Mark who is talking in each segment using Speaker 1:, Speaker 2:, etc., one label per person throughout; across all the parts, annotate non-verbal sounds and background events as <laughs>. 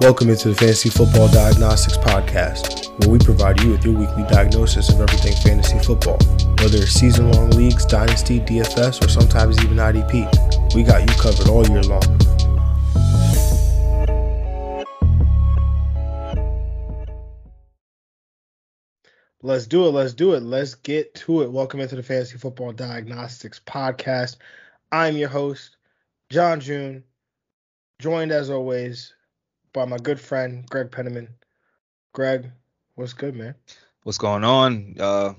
Speaker 1: Welcome into the Fantasy Football Diagnostics Podcast, where we provide you with your weekly diagnosis of everything fantasy football. Whether it's season long leagues, dynasty, DFS, or sometimes even IDP, we got you covered all year long. Let's do it. Let's do it. Let's get to it. Welcome into the Fantasy Football Diagnostics Podcast. I'm your host, John June, joined as always by my good friend Greg Penniman. Greg, what's good, man?
Speaker 2: What's going on? Uh,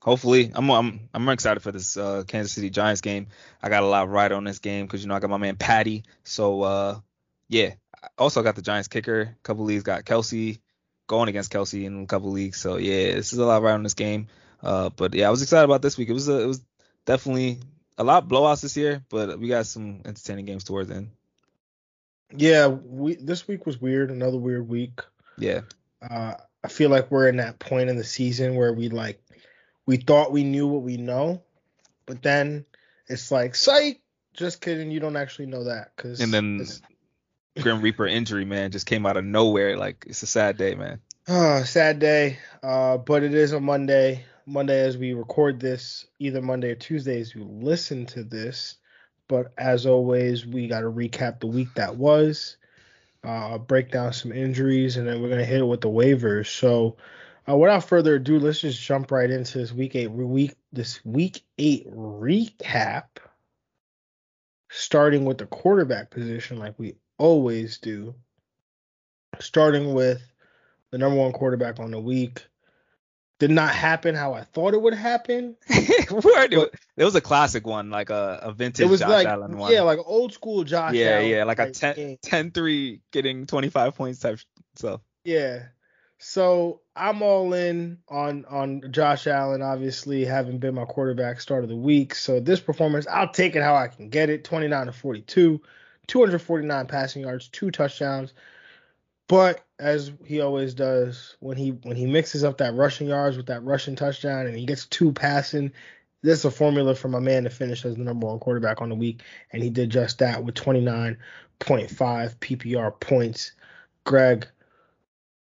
Speaker 2: hopefully, I'm I'm I'm excited for this uh, Kansas City Giants game. I got a lot right on this game because you know I got my man Patty. So uh, yeah, I also got the Giants kicker. A couple leagues got Kelce going against Kelce in a couple leagues. So yeah, this is a lot right on this game. Uh, but yeah, I was excited about this week. It was a, it was definitely a lot blowouts this year, but we got some entertaining games towards the end.
Speaker 1: Yeah, we this week was weird. Another weird week.
Speaker 2: Yeah.
Speaker 1: Uh, I feel like we're in that point in the season where we like we thought we knew what we know, but then it's like psych. Just kidding. You don't actually know that because.
Speaker 2: And then <laughs> Grim Reaper injury, man, just came out of nowhere. Like it's a sad day, man.
Speaker 1: Oh, <sighs> sad day. Uh, but it is a Monday. Monday as we record this, either Monday or Tuesday as you listen to this. But as always, we got to recap the week that was, uh, break down some injuries, and then we're gonna hit it with the waivers. So, uh, without further ado, let's just jump right into this week eight week this week eight recap. Starting with the quarterback position, like we always do. Starting with the number one quarterback on the week, did not happen how I thought it would happen. <laughs>
Speaker 2: Word. It, it was a classic one, like a, a vintage it was Josh
Speaker 1: like,
Speaker 2: Allen one.
Speaker 1: Yeah, like old school Josh
Speaker 2: yeah,
Speaker 1: Allen.
Speaker 2: Yeah, yeah, like a 10, 10-3 getting 25 points type so.
Speaker 1: Yeah. So I'm all in on on Josh Allen, obviously having been my quarterback start of the week. So this performance, I'll take it how I can get it. 29 to 42, 249 passing yards, two touchdowns. But as he always does, when he when he mixes up that rushing yards with that rushing touchdown and he gets two passing, this is a formula for my man to finish as the number one quarterback on the week, and he did just that with 29.5 PPR points. Greg,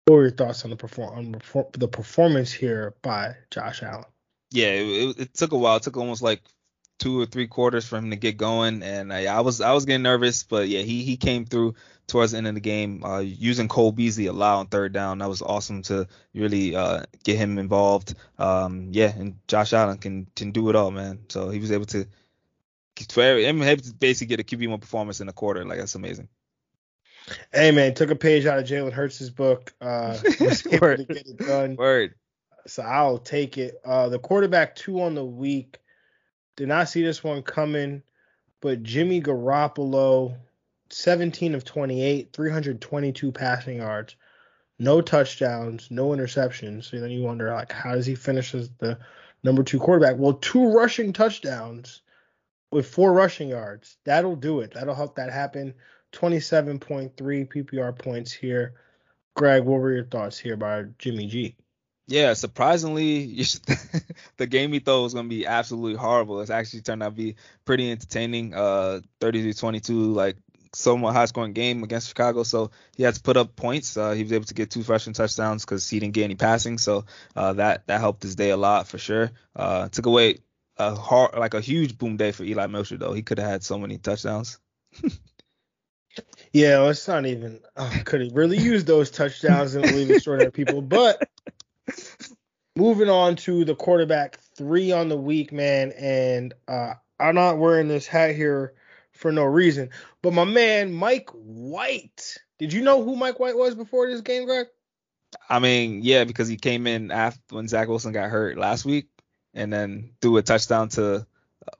Speaker 1: what were your thoughts on the perform on the performance here by Josh Allen?
Speaker 2: Yeah, it, it took a while. It took almost like two or three quarters for him to get going, and I, I was I was getting nervous, but yeah, he he came through towards the end of the game, uh, using Cole Beasley a lot on third down. That was awesome to really uh, get him involved. Um, yeah, and Josh Allen can can do it all, man. So he was able to him able to basically get a QB one performance in a quarter. Like that's amazing.
Speaker 1: Hey man, took a page out of Jalen Hurts' book. Uh, <laughs> Word. to get it done.
Speaker 2: Word.
Speaker 1: So I'll take it. Uh, the quarterback two on the week. Did not see this one coming, but Jimmy Garoppolo 17 of 28, 322 passing yards, no touchdowns, no interceptions. So then you wonder, like, how does he finish as the number two quarterback? Well, two rushing touchdowns with four rushing yards. That'll do it. That'll help that happen. 27.3 PPR points here. Greg, what were your thoughts here by Jimmy G?
Speaker 2: Yeah, surprisingly, <laughs> the game he thought was going to be absolutely horrible. It's actually turned out to be pretty entertaining. Uh, 30-22, like somewhat high scoring game against Chicago. So he had to put up points. Uh, he was able to get two rushing touchdowns because he didn't get any passing. So uh, that that helped his day a lot for sure. Uh, took away a hard, like a huge boom day for Eli Mitchell though. He could have had so many touchdowns. <laughs>
Speaker 1: yeah, well, it's not even. Oh, could have really use those touchdowns and leave extraordinary people. But moving on to the quarterback three on the week, man, and uh, I'm not wearing this hat here for no reason. But my man Mike White, did you know who Mike White was before this game, Greg?
Speaker 2: I mean, yeah, because he came in after when Zach Wilson got hurt last week, and then threw a touchdown to,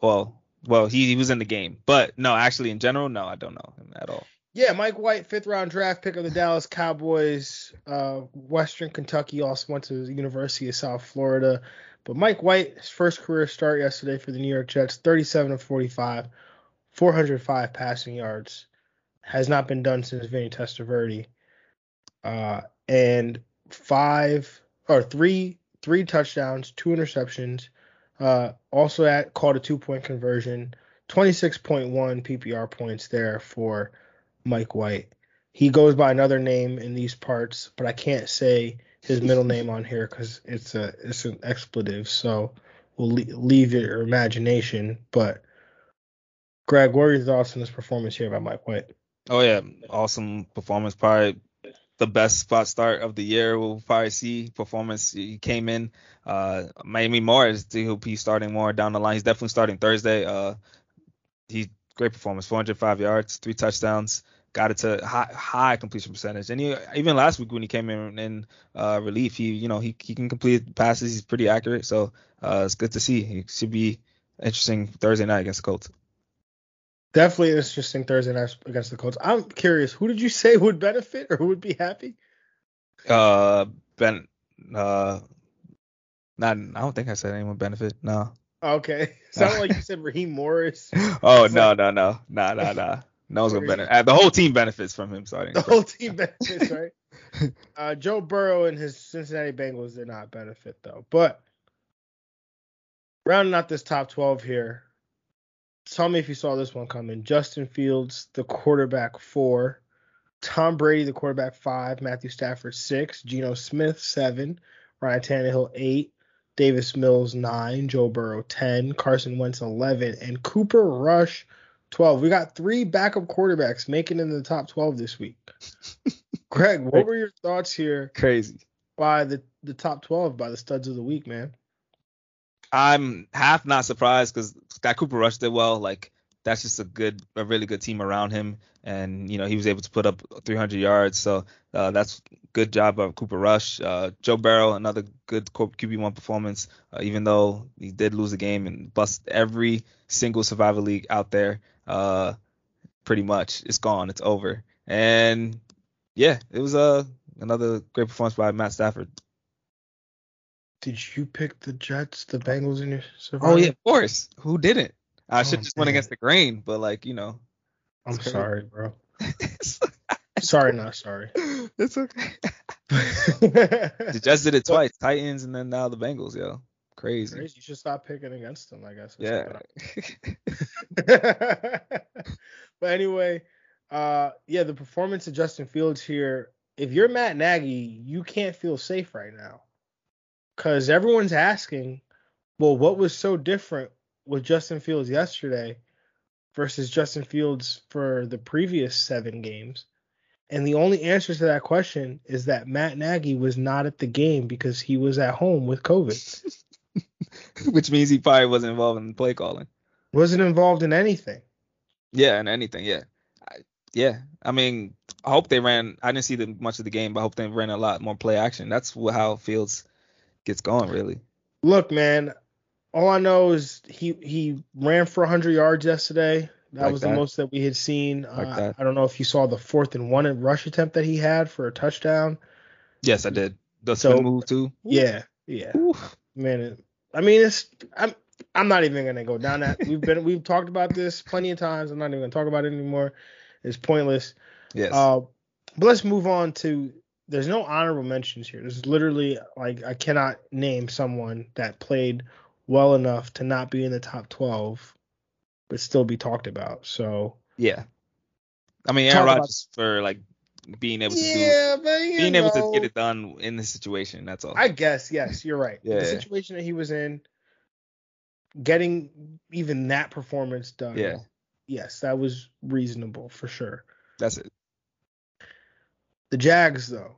Speaker 2: well, well, he, he was in the game, but no, actually, in general, no, I don't know him at all.
Speaker 1: Yeah, Mike White, fifth round draft pick of the Dallas Cowboys, uh, Western Kentucky, also went to the University of South Florida. But Mike White, his first career start yesterday for the New York Jets, 37 of 45, 405 passing yards. Has not been done since Vinny Testaverde. Uh, and five or three three touchdowns, two interceptions. Uh, also at called a two point conversion. 26.1 PPR points there for Mike White. He goes by another name in these parts, but I can't say his middle name on here because it's a it's an expletive. So we'll leave your imagination. But Greg, what are your thoughts on this performance here by Mike White?
Speaker 2: Oh yeah, awesome performance. Probably the best spot start of the year. We'll probably see performance. He came in. Uh, Miami Morris, he'll be starting more down the line. He's definitely starting Thursday. Uh, he great performance, 405 yards, three touchdowns, got it to high, high completion percentage. And he, even last week when he came in in uh, relief, he you know he he can complete passes. He's pretty accurate, so uh, it's good to see. He should be interesting Thursday night against the Colts.
Speaker 1: Definitely an interesting Thursday night against the Colts. I'm curious, who did you say would benefit or who would be happy?
Speaker 2: Uh, Ben. Uh, not. I don't think I said anyone benefit. No.
Speaker 1: Okay. <laughs> Sounded like you said Raheem Morris. <laughs>
Speaker 2: Oh no, no, no, no, no, no. No one's gonna benefit. Uh, the whole team benefits from him starting.
Speaker 1: The whole team benefits, right? <laughs> uh, Joe Burrow and his Cincinnati Bengals did not benefit though. But rounding out this top 12 here, tell me if you saw this one coming. Justin Fields, the quarterback four. Tom Brady, the quarterback five. Matthew Stafford six. Geno Smith seven. Ryan Tannehill eight. Davis Mills nine. Joe Burrow ten. Carson Wentz eleven. And Cooper Rush twelve. We got three backup quarterbacks making it in the top twelve this week. <laughs> Greg, what were your thoughts here?
Speaker 2: Crazy.
Speaker 1: By the the top twelve by the studs of the week, man.
Speaker 2: I'm half not surprised because Scott Cooper Rush did well. Like that's just a good, a really good team around him, and you know he was able to put up 300 yards. So uh, that's good job of Cooper Rush. Uh, Joe Burrow, another good QB1 performance, uh, even though he did lose the game and bust every single survival league out there. Uh, pretty much, it's gone, it's over. And yeah, it was uh, another great performance by Matt Stafford.
Speaker 1: Did you pick the Jets, the Bengals in your?
Speaker 2: Oh yeah, of course. Who didn't? I oh, should just went against the grain, but like you know.
Speaker 1: I'm sorry, bro. <laughs> sorry, not sorry.
Speaker 2: It's okay. <laughs> the Jets did it twice, Titans, and then now the Bengals, yo. Crazy. Crazy.
Speaker 1: You should stop picking against them, I guess.
Speaker 2: Yeah. <laughs> <laughs>
Speaker 1: but anyway, uh, yeah, the performance of Justin Fields here. If you're Matt Nagy, you can't feel safe right now because everyone's asking, well, what was so different with Justin Fields yesterday versus Justin Fields for the previous seven games? And the only answer to that question is that Matt Nagy was not at the game because he was at home with COVID. <laughs> <laughs>
Speaker 2: Which means he probably wasn't involved in the play calling.
Speaker 1: Wasn't involved in anything.
Speaker 2: Yeah, in anything, yeah. I, yeah. I mean, I hope they ran. I didn't see the, much of the game, but I hope they ran a lot more play action. That's how Fields gets going, really.
Speaker 1: Look, man, all I know is he he ran for 100 yards yesterday. That like was that. the most that we had seen. Like uh, I don't know if you saw the fourth and one rush attempt that he had for a touchdown.
Speaker 2: Yes, I did. The so, move too.
Speaker 1: Yeah, yeah. Man, I mean, it's I'm I'm not even gonna go down that. We've been we've talked about this plenty of times. I'm not even gonna talk about it anymore. It's pointless.
Speaker 2: Yes. Uh,
Speaker 1: but let's move on to there's no honorable mentions here. There's literally like I cannot name someone that played well enough to not be in the top 12 but still be talked about. So
Speaker 2: yeah, I mean Aaron Rodgers for like being able to
Speaker 1: yeah,
Speaker 2: do
Speaker 1: but,
Speaker 2: being
Speaker 1: know,
Speaker 2: able to get it done in this situation. That's all.
Speaker 1: I guess yes, you're right. yeah. The situation that he was in, getting even that performance done.
Speaker 2: Yeah.
Speaker 1: Yes, that was reasonable for sure.
Speaker 2: That's it.
Speaker 1: The Jags, though,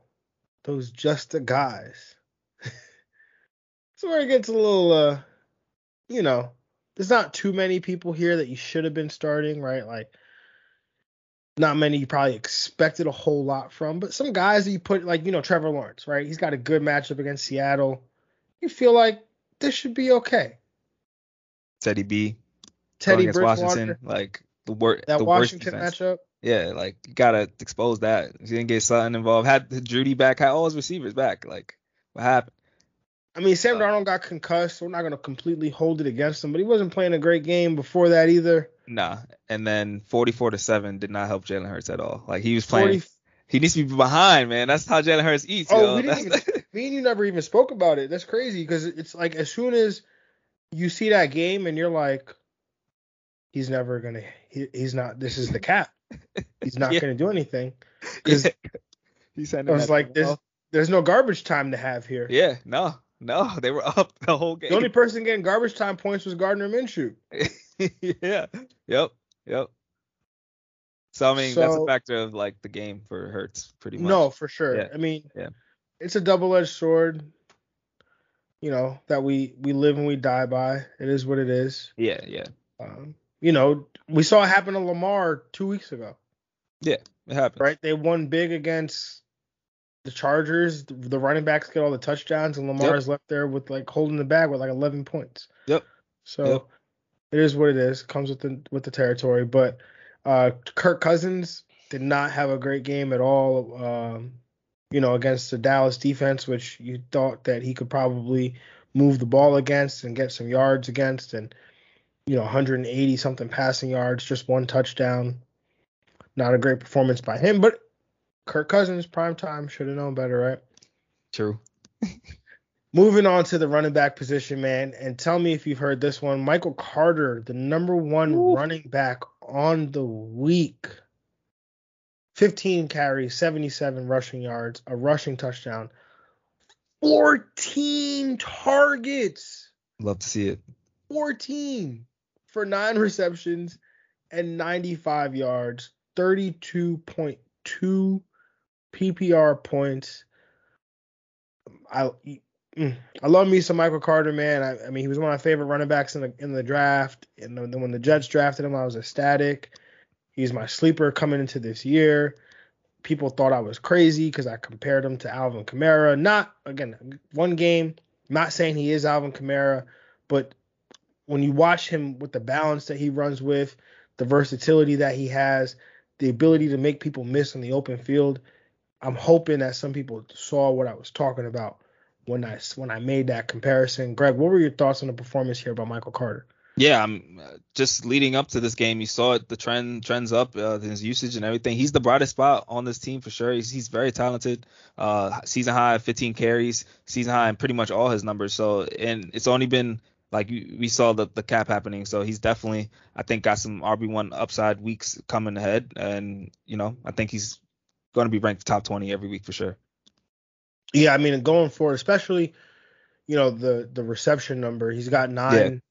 Speaker 1: those just the guys. <laughs> so where it gets a little, uh, you know, there's not too many people here that you should have been starting, right? Like, not many you probably expected a whole lot from, but some guys that you put, like, you know, Trevor Lawrence, right? He's got a good matchup against Seattle. You feel like this should be okay.
Speaker 2: Teddy B.
Speaker 1: Teddy Bridgewater. Washington,
Speaker 2: like the, wor-
Speaker 1: that
Speaker 2: the
Speaker 1: Washington
Speaker 2: worst
Speaker 1: matchup.
Speaker 2: Yeah, like you gotta expose that. If You didn't get Sutton involved. Had Jeudy back, had all his receivers back. Like what happened?
Speaker 1: I mean, Sam uh, Darnold got concussed. So we're not gonna completely hold it against him, but he wasn't playing a great game before that either.
Speaker 2: Nah, and then 44 to seven did not help Jalen Hurts at all. Like he was playing. 40... He needs to be behind, man. That's how Jalen Hurts eats.
Speaker 1: Oh,
Speaker 2: yo.
Speaker 1: we didn't even, <laughs> me and you never even spoke about it. That's crazy because it's like as soon as you see that game and you're like, he's never gonna. He, he's not. This is the cap. He's not <laughs> yeah. gonna do anything. Because <laughs>
Speaker 2: Yeah. He's
Speaker 1: I was like, there's there's no garbage time to have here.
Speaker 2: Yeah, no, no, they were up the whole game.
Speaker 1: The only person getting garbage time points was Gardner Minshew. <laughs>
Speaker 2: yeah. Yep. Yep. So I mean, that's a factor of like the game for Hurts, pretty much.
Speaker 1: No, for sure.
Speaker 2: Yeah.
Speaker 1: I mean,
Speaker 2: Yeah.
Speaker 1: it's a double-edged sword. You know that we we live and we die by. It is what it is.
Speaker 2: Yeah, yeah,
Speaker 1: Um, you know, we saw it happen to Lamar two weeks ago, Yeah,
Speaker 2: it happened.
Speaker 1: right? They won big against the Chargers. The, running backs get all the touchdowns, and Lamar is left there with like holding the bag with like 11 points.
Speaker 2: Yep.
Speaker 1: So
Speaker 2: Yep.
Speaker 1: It is what it is. Comes with the with the territory. But uh, Kirk Cousins did not have a great game at all. Um, you know, against the Dallas defense, which you thought that he could probably move the ball against and get some yards against, and you know, 180 something passing yards, just one touchdown. Not a great performance by him, but Kirk Cousins, prime time, should have known better, right?
Speaker 2: True. <laughs>
Speaker 1: Moving on to the running back position, man, and tell me if you've heard this one. Michael Carter, the number one
Speaker 2: Ooh.
Speaker 1: running back on the week. 15 carries, 77 rushing yards, a rushing touchdown, 14 targets.
Speaker 2: Love to see it.
Speaker 1: 14 for nine <laughs> receptions and 95 yards, 32.2 PPR points. I Mm. I love me some Michael Carter, man. I, I mean, he was one of my favorite running backs in the in the draft. And then when the Jets drafted him, I was ecstatic. He's my sleeper coming into this year. People thought I was crazy because I compared him to Alvin Kamara. Not again, one game. Not saying he is Alvin Kamara, but when you watch him with the balance that he runs with, the versatility that he has, the ability to make people miss in the open field, I'm hoping that some people saw what I was talking about when I when I made that comparison. Greg, what were your thoughts on the performance here by Michael Carter?
Speaker 2: Yeah, I'm uh, just leading up to this game. You saw it, the trend trends up, uh, his usage and everything. He's the brightest spot on this team for sure. He's, he's very talented. Uh, season high 15 carries, season high in pretty much all his numbers. So and it's only been like we saw the the cap happening. So he's definitely I think got some RB one upside weeks coming ahead, and you know I think he's going to be ranked top 20 every week for sure.
Speaker 1: Yeah, I mean going forward, especially you know the the reception number. He's got nine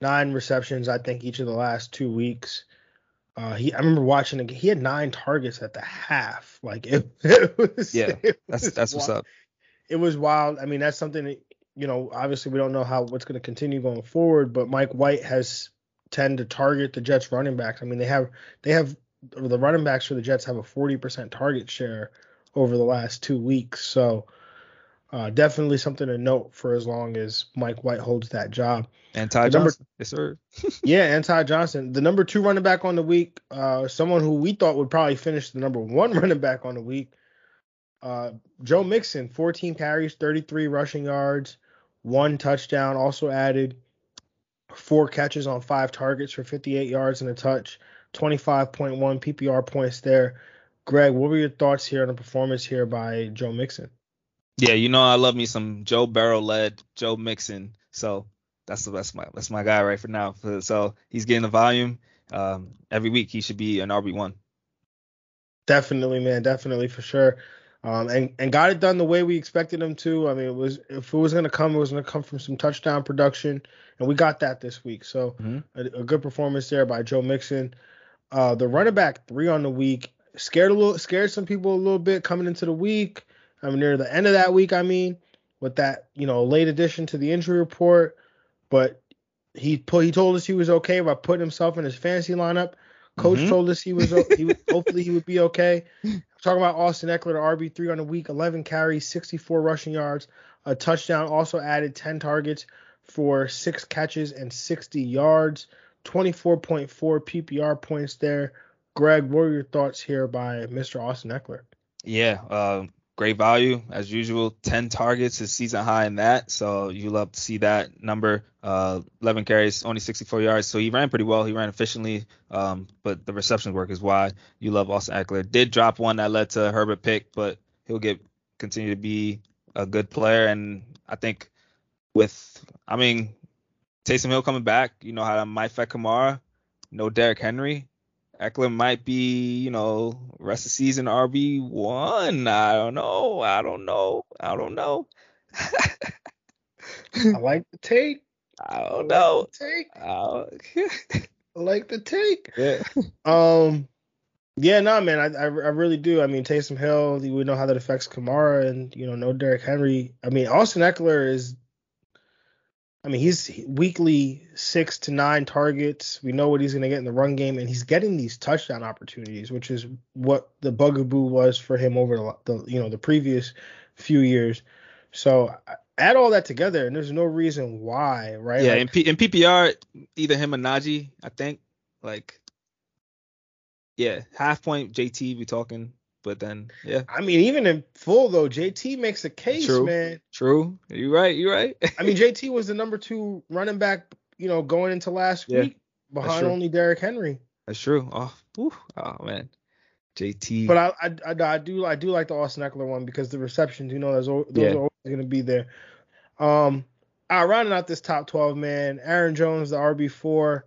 Speaker 1: nine receptions, I think, each of the last two weeks. Uh, he I remember watching. He had nine targets at the half. Like it, <laughs> it was.
Speaker 2: Yeah,
Speaker 1: it
Speaker 2: That's
Speaker 1: was
Speaker 2: that's what's
Speaker 1: wild.
Speaker 2: up.
Speaker 1: It was wild. I mean, that's something that you know. Obviously, we don't know how what's going to continue going forward. But Mike White has tend to target the Jets running backs. I mean, they have they have the running backs for the Jets have a 40% target share over the last two weeks. So uh, definitely something to note for as long as Mike White holds that job.
Speaker 2: And Ty
Speaker 1: The number-
Speaker 2: Johnson, yes sir. <laughs>
Speaker 1: Yeah, and Ty Johnson, the number two running back on the week, uh, someone who we thought would probably finish the number one <laughs> running back on the week, uh, Joe Mixon, 14 carries, 33 rushing yards, one touchdown. Also added four catches on five targets for 58 yards and a touch, 25.1 PPR points there. Greg, what were your thoughts here on the performance here by Joe Mixon?
Speaker 2: Yeah, you know I love me some Joe Burrow led Joe Mixon. So that's the that's my that's my guy right for now. So he's getting the volume. Um, every week he should be an RB one.
Speaker 1: Definitely, man. Definitely for sure. Um, and and got it done the way we expected him to. I mean, it was if it was gonna come, it was gonna come from some touchdown production, and we got that this week. So
Speaker 2: Mhm.
Speaker 1: a, a good performance there by Joe Mixon. Uh, the running back three on the week scared a little, scared some people a little bit coming into the week. I mean, near the end of that week, I mean, with that you know late addition to the injury report, but he put he told us he was okay by putting himself in his fantasy lineup. Coach
Speaker 2: Mhm.
Speaker 1: told us he was he would, <laughs> hopefully he would be okay. Talking about Austin Ekeler, the RB three on the week, 11 carries, 64 rushing yards, a touchdown. Also added 10 targets for six catches and 60 yards, 24.4 PPR points there. Greg, what are your thoughts here by Mr. Austin Ekeler?
Speaker 2: Yeah, uh, great value as usual. Ten targets, is season high in that. So you love to see that number. Uh, 11 carries, only 64 yards. So he ran pretty well. He ran efficiently. Um, but the reception work is why you love Austin Ekeler. Did drop one that led to Herbert pick, but he'll get continue to be a good player. And I think with, I mean, Taysom Hill coming back, you know how that might affect Kamara. No Derrick Henry. Ekeler might be, you know, rest of season RB one. I don't know. I don't know. I don't know. <laughs>
Speaker 1: I like the take.
Speaker 2: I don't know.
Speaker 1: Take.
Speaker 2: Uh,
Speaker 1: I like the take. <laughs>
Speaker 2: yeah. <laughs>
Speaker 1: Um, yeah, no, man, I, I, I really do. I mean, Taysom Hill, we know how that affects Kamara, and you know, no Derrick Henry. I mean, Austin Ekeler is. I mean, he's weekly six to nine targets. We know what he's going to get in the run game, and he's getting these touchdown opportunities, which is what the bugaboo was for him over the, you know the previous few years. So add all that together, and there's no reason why, right?
Speaker 2: Yeah,
Speaker 1: Like,
Speaker 2: in, P- in PPR, either him or Najee, I think. Like, yeah, half point JT, we talking, but then yeah,
Speaker 1: I mean, even in full though, JT makes a case,
Speaker 2: True.
Speaker 1: man.
Speaker 2: true. You right. You right.
Speaker 1: I mean, JT was the number two running back, you know, going into last
Speaker 2: Yeah,
Speaker 1: week behind only Derrick Henry.
Speaker 2: That's true. Oh, whew. oh man, JT.
Speaker 1: But I, I, I, I do, I do like the Austin Ekeler one because the receptions, you know, those, those
Speaker 2: Yeah.
Speaker 1: are always going to be there. Um, right, rounding out this top twelve, man. Aaron Jones, the RB four.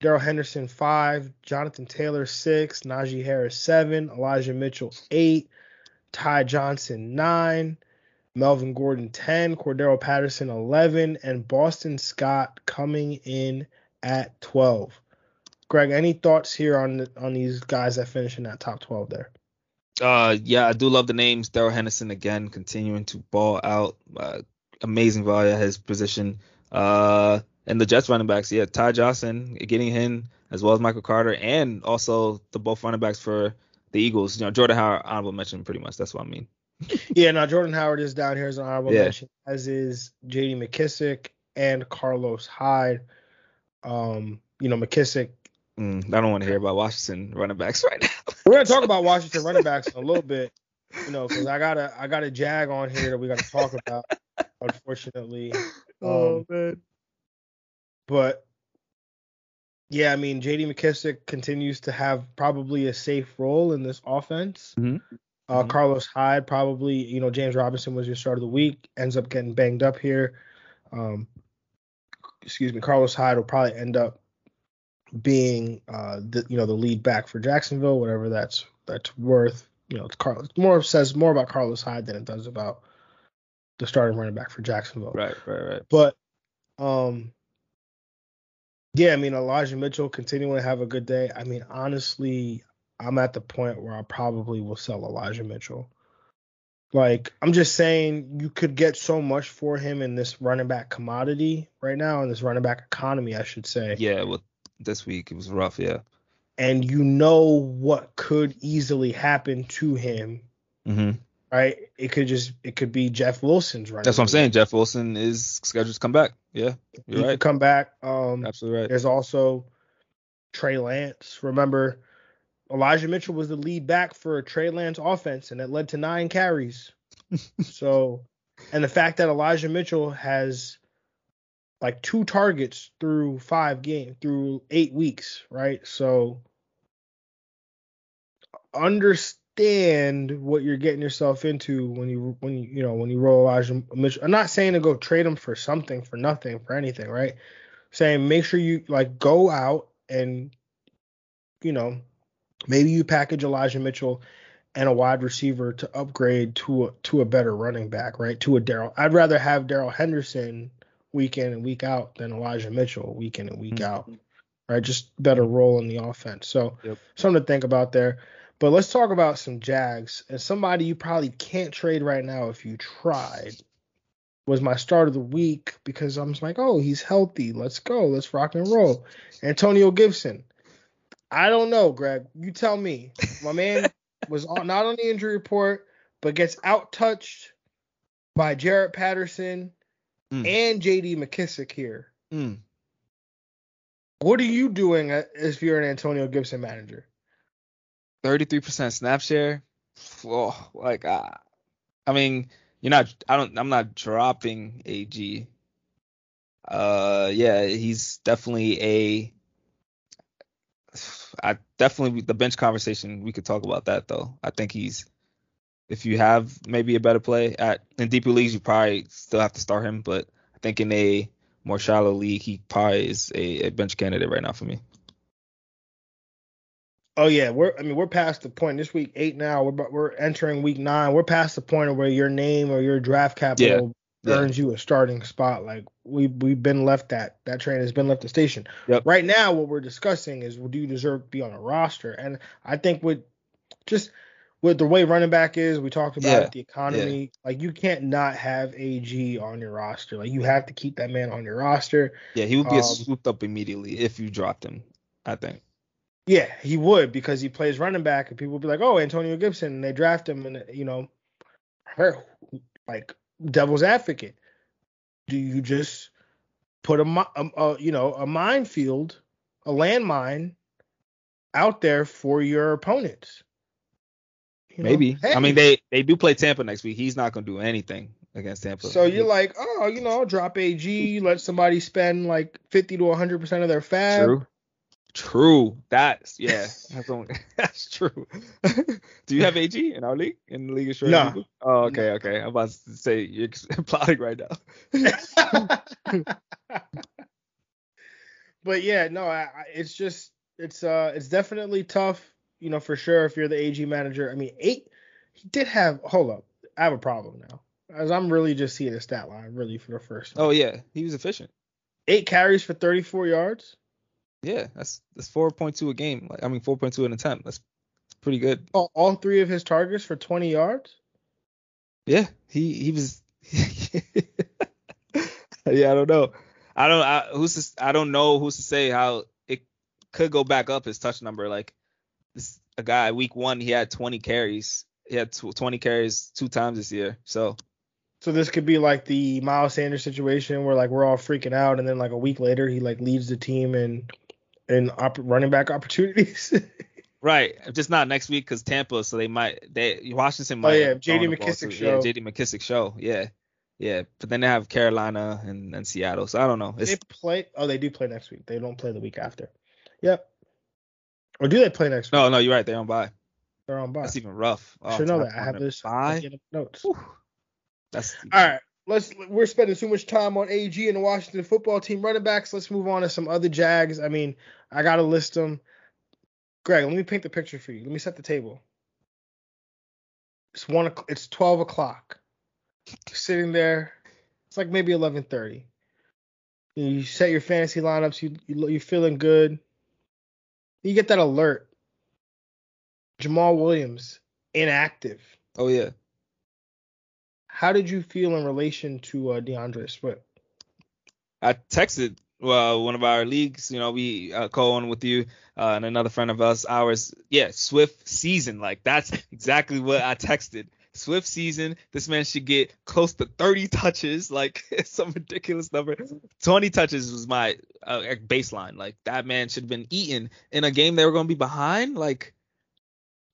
Speaker 1: Darrell Henderson five, Jonathan Taylor six, Najee Harris seven, Elijah Mitchell eight, Ty Johnson nine, Melvin Gordon ten, Cordarrelle Patterson eleven, and Boston Scott coming in at twelve. Greg, any thoughts here on the, on these guys that finish in that top twelve there?
Speaker 2: Uh, yeah, I do love the names. Darrell Henderson again, continuing to ball out. Uh, amazing value at his position. Uh, and the Jets running backs, yeah, Ty Johnson, getting him as well as Michael Carter, and also the both running backs for the Eagles. You know, Jordan Howard, honorable mention, pretty much. That's what I mean. <laughs>
Speaker 1: Yeah, now Jordan Howard is down here as an honorable
Speaker 2: Yeah.
Speaker 1: mention, as is J.D. McKissic and Carlos Hyde. Um, you know, McKissic.
Speaker 2: Mm, I don't want to hear about Washington running backs <laughs> right now.
Speaker 1: We're gonna talk about Washington running backs in a little bit, you know, because I got a I got a jag on here that we got to talk about. Unfortunately, <laughs> um,
Speaker 2: man.
Speaker 1: But yeah, I mean, J.D. McKissic continues to have probably a safe role in this offense.
Speaker 2: Mhm.
Speaker 1: Uh,
Speaker 2: Mhm.
Speaker 1: Carlos Hyde probably, you know, James Robinson was your start of the week, ends up getting banged up here. Um, excuse me, Carlos Hyde will probably end up being, uh, the you know, the lead back for Jacksonville, whatever that's that's worth. You know, it's Carlos more says more about Carlos Hyde than it does about the starting running back for Jacksonville.
Speaker 2: Right, right, right.
Speaker 1: But um yeah, I mean Elijah Mitchell continuing to have a good day. I mean, honestly, I'm at the point where I probably will sell Elijah Mitchell. Like, I'm just saying you could get so much for him in this running back commodity right now, in this running back economy, I should say.
Speaker 2: Yeah, well, this week it was rough. Yeah.
Speaker 1: And you know what could easily happen to him,
Speaker 2: hmm
Speaker 1: right? It could just it could be Jeff Wilson's running.
Speaker 2: That's what I'm saying. Jeff Wilson is scheduled to come back. Yeah, you're
Speaker 1: could
Speaker 2: right.
Speaker 1: come back. Um
Speaker 2: Absolutely right.
Speaker 1: There's also Trey Lance. Remember, Elijah Mitchell was the lead back for a Trey Lance offense, and it led to nine carries. <laughs> so, and the fact that Elijah Mitchell has like two targets through five games, through eight weeks, right? So, understand what you're getting yourself into when you when you you know when you roll Elijah Mitchell. I'm not saying to go trade him for something for nothing for anything, right? saying make sure you like go out and you know maybe you package Elijah Mitchell and a wide receiver to upgrade to a to a better running back, right? To a Darrell. I'd rather have Darrell Henderson week in and week out than Elijah Mitchell week in and week
Speaker 2: Mhm.
Speaker 1: out. Right? Just better role in the offense. So
Speaker 2: Yep.
Speaker 1: something to think about there. But let's talk about some Jags and somebody you probably can't trade right now if you tried was my start of the week because I'm just like, oh, he's healthy. Let's go. Let's rock and roll. Antonio Gibson. I don't know, Greg. You tell me. My man <laughs> was on, not on the injury report, but gets out touched by Jaret Patterson
Speaker 2: Mm.
Speaker 1: and JD McKissic here.
Speaker 2: Mm.
Speaker 1: What are you doing uh, if you're an Antonio Gibson manager?
Speaker 2: 33% snap share. Oh, like uh, I mean, you're not I don't I'm not dropping AG. Uh yeah, he's definitely a I definitely the bench conversation we could talk about that though. I think he's if you have maybe a better play at in deeper leagues you probably still have to start him, but I think in a more shallow league he probably is a, a bench candidate right now for me.
Speaker 1: Oh yeah, we're I mean we're past the point this week eight now. We're we're entering week nine. We're past the point of where your name or your draft capital
Speaker 2: Yeah.
Speaker 1: earns you a starting spot. Like we we've been left that that train has been left the station.
Speaker 2: Yep.
Speaker 1: Right now, what we're discussing is do you deserve to be on a roster? And I think with just with the way running back is, we talked about
Speaker 2: Yeah.
Speaker 1: it, the economy. Like you can't not have AG on your roster. Like you have to keep that man on your roster.
Speaker 2: Yeah, he would be
Speaker 1: Um,
Speaker 2: swooped up immediately if you dropped him. I think.
Speaker 1: Yeah, he would because he plays running back, and people would be like, "Oh, Antonio Gibson," and they draft him, and you know, her like devil's advocate. Do you just put a, um, a you know a minefield, a landmine out there for your opponents? You know,
Speaker 2: Maybe.
Speaker 1: hey,
Speaker 2: I mean, they they do play Tampa next week. He's not gonna do anything against Tampa.
Speaker 1: So you're like, oh, you know, drop AG, let somebody spend like 50 to 100 percent of their FAAB.
Speaker 2: true. True. That's yeah. <laughs> That's only, <laughs> that's true. <laughs> do you have AG in our league in the league of Shredded
Speaker 1: No.
Speaker 2: People? Oh, okay, okay. I'm about to say you're plotting right now.
Speaker 1: but yeah, no, I, I, it's just it's uh it's definitely tough, you know, for sure if you're the AG manager. I mean, eight he did have hold up. I have a problem now. As I'm really just seeing the stat line really for the first time.
Speaker 2: Oh yeah, he was efficient.
Speaker 1: Eight carries for 34 yards.
Speaker 2: Yeah, that's that's 4.2 a game. Like I mean, 4.2 an attempt. That's pretty good.
Speaker 1: All, all three of his targets for 20 yards.
Speaker 2: Yeah, he he was. <laughs> yeah, I don't know. I don't. I, who's to, I don't know who's to say how it could go back up his touch number. Like this, a guy week one he had 20 carries. He had tw- 20 carries two times this year. So
Speaker 1: So this could be like the Miles Sanders situation where like we're all freaking out, and then like a week later he like leads the team in in op- running back opportunities. <laughs>
Speaker 2: right, just not next week because Tampa. So they might they Washington might.
Speaker 1: Oh,
Speaker 2: might.
Speaker 1: yeah, J.D.
Speaker 2: thrown the ball McKissic
Speaker 1: show.
Speaker 2: Yeah, J.D. McKissic show. Yeah, yeah. But then they have Carolina and, and Seattle. So I don't know. It's
Speaker 1: they play. Oh, they do play next week. They don't play the week after. Yep. Or do they play next week?
Speaker 2: no, no. You're right. They're on bye.
Speaker 1: They're on bye.
Speaker 2: That's even rough.
Speaker 1: I
Speaker 2: Oh,
Speaker 1: should know that. I have this
Speaker 2: bye.
Speaker 1: at the end of the notes.
Speaker 2: Whew. That's
Speaker 1: All right. Let's. We're spending too much time on AG and the Washington football team running backs. Let's move on to some other Jags. I mean, I gotta list them. Greg, let me paint the picture for you. Let me set the table. It's one. It's twelve o'clock. You're sitting there. It's like maybe eleven thirty. You set your fantasy lineups. You, you you're feeling good. You get that alert. Jamaal Williams inactive.
Speaker 2: Oh yeah.
Speaker 1: How did you feel in relation to uh, D'Andre Swift?
Speaker 2: I texted well one of our leagues, you know, we uh, co-own with you uh, and another friend of us, ours. Yeah, Swift season. Like that's <laughs> exactly what I texted. Swift season. This man should get close to 30 touches, like <laughs> some ridiculous number. 20 touches was my uh, baseline. Like that man should have been eaten in a game they were going to be behind. Like,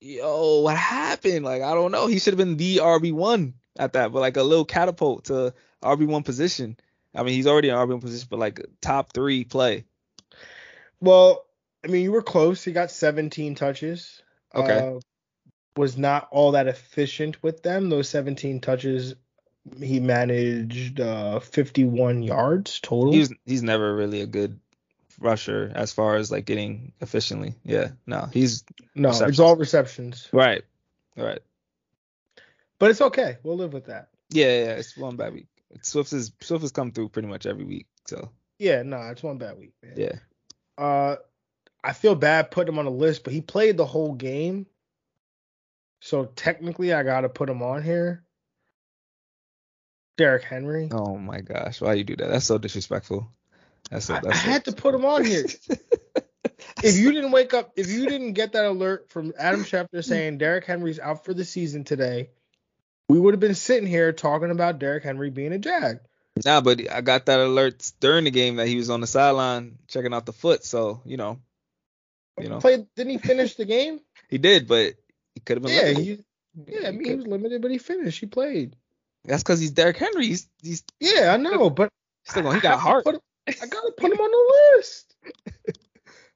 Speaker 2: yo, what happened? Like I don't know. He should have been the RB one at that, but like a little catapult to RB one position. I mean, he's already in RB one position, but like top three play.
Speaker 1: Well, I mean, you were close. He got 17 touches.
Speaker 2: Okay.
Speaker 1: Uh, was not all that efficient with them. Those 17 touches, he managed uh, 51 yards total.
Speaker 2: He's he's never really a good rusher as far as like getting efficiently. Yeah, no, he's
Speaker 1: no, it's all receptions,
Speaker 2: right, right.
Speaker 1: But it's okay. We'll live with that.
Speaker 2: Yeah, yeah, it's one bad week. Swift is Swift has come through pretty much every week. So
Speaker 1: Yeah, no, it's one bad week, man.
Speaker 2: yeah,
Speaker 1: Uh, I feel bad putting him on the list, but he played the whole game. So technically, I got to put him on here. Derrick Henry.
Speaker 2: oh my gosh, why you do that? That's so disrespectful. That's so,
Speaker 1: I,
Speaker 2: that's
Speaker 1: I
Speaker 2: so-
Speaker 1: had to put him on here. <laughs> if you didn't wake up, if you didn't get that alert from Adam Schefter saying Derrick Henry's out for the season today, we would have been sitting here talking about Derrick Henry being a Jag.
Speaker 2: Nah, but I got that alert during the game that he was on the sideline checking out the foot. So you know, you know,
Speaker 1: Played? Didn't he finish the game? <laughs>
Speaker 2: he did, but he could have been.
Speaker 1: Yeah,
Speaker 2: limited.
Speaker 1: he, yeah. I mean, he
Speaker 2: could-
Speaker 1: was limited, but he finished. He played.
Speaker 2: That's because he's Derrick Henry. He's he's
Speaker 1: Yeah, I know, but
Speaker 2: still going. He got heart.
Speaker 1: put I gotta put him on the list. <laughs>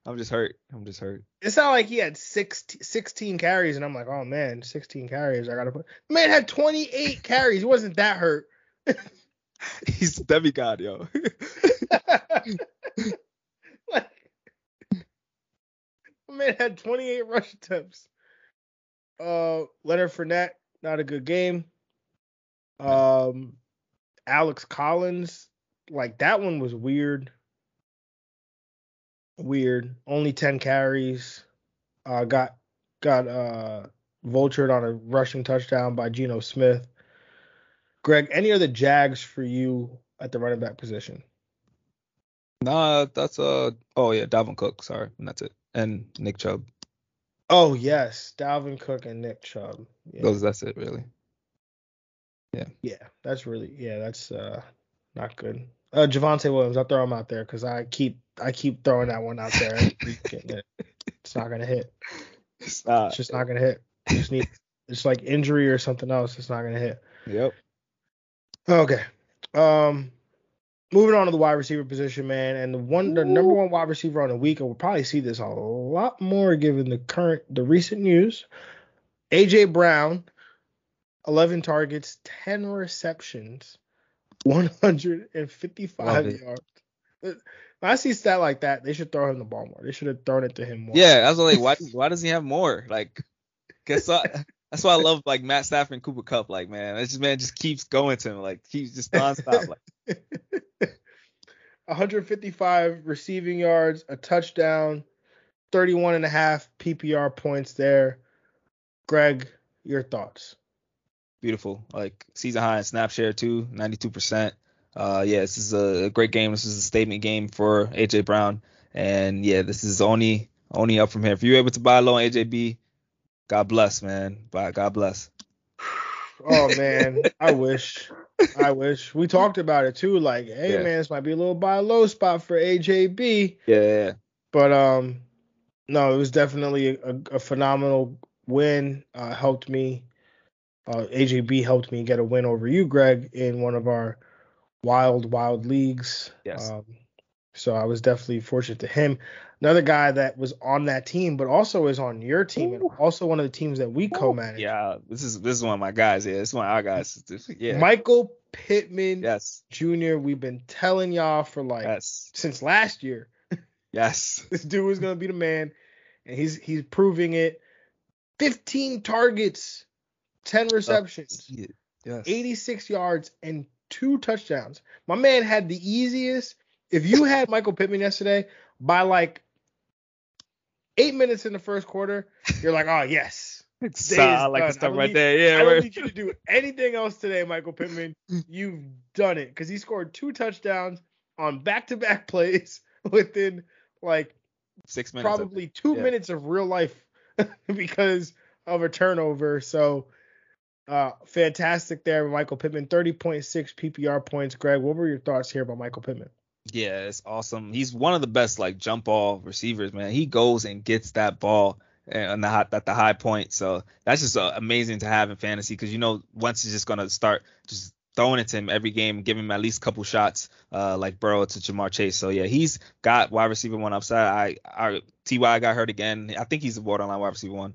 Speaker 2: I'm just hurt. I'm just hurt.
Speaker 1: It's not like he had six, 16 carries, and I'm like, oh man, 16 carries. I gotta put. The man had 28 <laughs> carries. He wasn't that hurt. <laughs>
Speaker 2: He's demigod, yo. <laughs>
Speaker 1: like, man had 28 rush attempts. Uh, Leonard Fournette, not a good game. Um, Alex Collins, like that one was weird. Weird. Only 10 carries. Uh, got got uh vultured on a rushing touchdown by Geno Smith. Greg, any other Jags for you at the running back position?
Speaker 2: Nah, that's uh oh yeah, Dalvin Cook, sorry, and that's it. And Nick Chubb.
Speaker 1: Oh yes, Dalvin Cook and Nick Chubb.
Speaker 2: Yeah. Those that's it really.
Speaker 1: Yeah. Yeah, that's really yeah, that's uh not good. Uh Javonte Williams, I'll throw him out there because I keep I keep throwing that one out there. <laughs> it's not gonna hit. It's, it's just not gonna hit. You just need it's like injury or something else. It's not gonna hit.
Speaker 2: Yep.
Speaker 1: Okay. Um moving on to the wide receiver position, man, and the one the number one wide receiver on the week, and we'll probably see this a lot more given the current the recent news. AJ Brown, 11 targets, 10 receptions, 155 yards. When I see stat like that, they should throw him the ball more. They should have thrown it to him more.
Speaker 2: Yeah, I was like, why <laughs> why does he have more? Like, guess? That's why I love like Matt Stafford and Cooper Kupp. Like, man, this man just keeps going to him. Like, keeps just nonstop. Like, <laughs>
Speaker 1: 155 receiving yards, a touchdown, 31 and a half PPR points there. Greg, your thoughts?
Speaker 2: Beautiful. Like season high in snap share too, 92%. Uh, yeah, this is a great game. This is a statement game for AJ Brown, and yeah, this is only only up from here. If you're able to buy low on AJB, God bless, man. Bye. God bless. <sighs>
Speaker 1: Oh man, I wish. I wish. We talked about it too. Like, hey yeah. man, this might be a little buy low spot for AJB.
Speaker 2: Yeah.
Speaker 1: But um, no, it was definitely a, a phenomenal win. Uh, helped me. Uh, AJB helped me get a win over you, Greg, in one of our wild, wild leagues.
Speaker 2: Yes. Um,
Speaker 1: so I was definitely fortunate to him. Another guy that was on that team, but also is on your team, Ooh. and also one of the teams that we co-manage.
Speaker 2: Yeah, this is this is one of my guys. Yeah, this is one of our guys. Yeah.
Speaker 1: Michael Pittman
Speaker 2: yes.
Speaker 1: Jr. We've been telling y'all for like
Speaker 2: yes.
Speaker 1: since last year. <laughs>
Speaker 2: Yes. <laughs>
Speaker 1: this dude was gonna be the man, and he's he's proving it. 15 targets, 10 receptions, oh, yes. 86 yards, and two touchdowns. My man had the easiest. If you had <laughs> Michael Pittman yesterday, by like eight minutes in the first quarter, you're like, oh yes. <laughs>
Speaker 2: I like the stuff right
Speaker 1: need,
Speaker 2: there. Yeah,
Speaker 1: I don't need you to do anything else today, Michael Pittman. <laughs> You've done it because he scored two touchdowns on back-to-back plays within like
Speaker 2: six minutes.
Speaker 1: Probably two yeah. minutes of real life because of a turnover. So uh, fantastic there, Michael Pittman. 30.6 PPR points. Greg, what were your thoughts here about Michael Pittman?
Speaker 2: Yeah, it's awesome. He's one of the best like jump ball receivers, man. He goes and gets that ball and the high, at the high point. So that's just uh, amazing to have in fantasy because you know once he's just gonna start just throwing it to him every game, giving him at least a couple shots, uh, like Burrow to Ja'Marr Chase. So yeah, he's got wide receiver one upside. I, I Ty got hurt again. I think he's a borderline wide receiver one.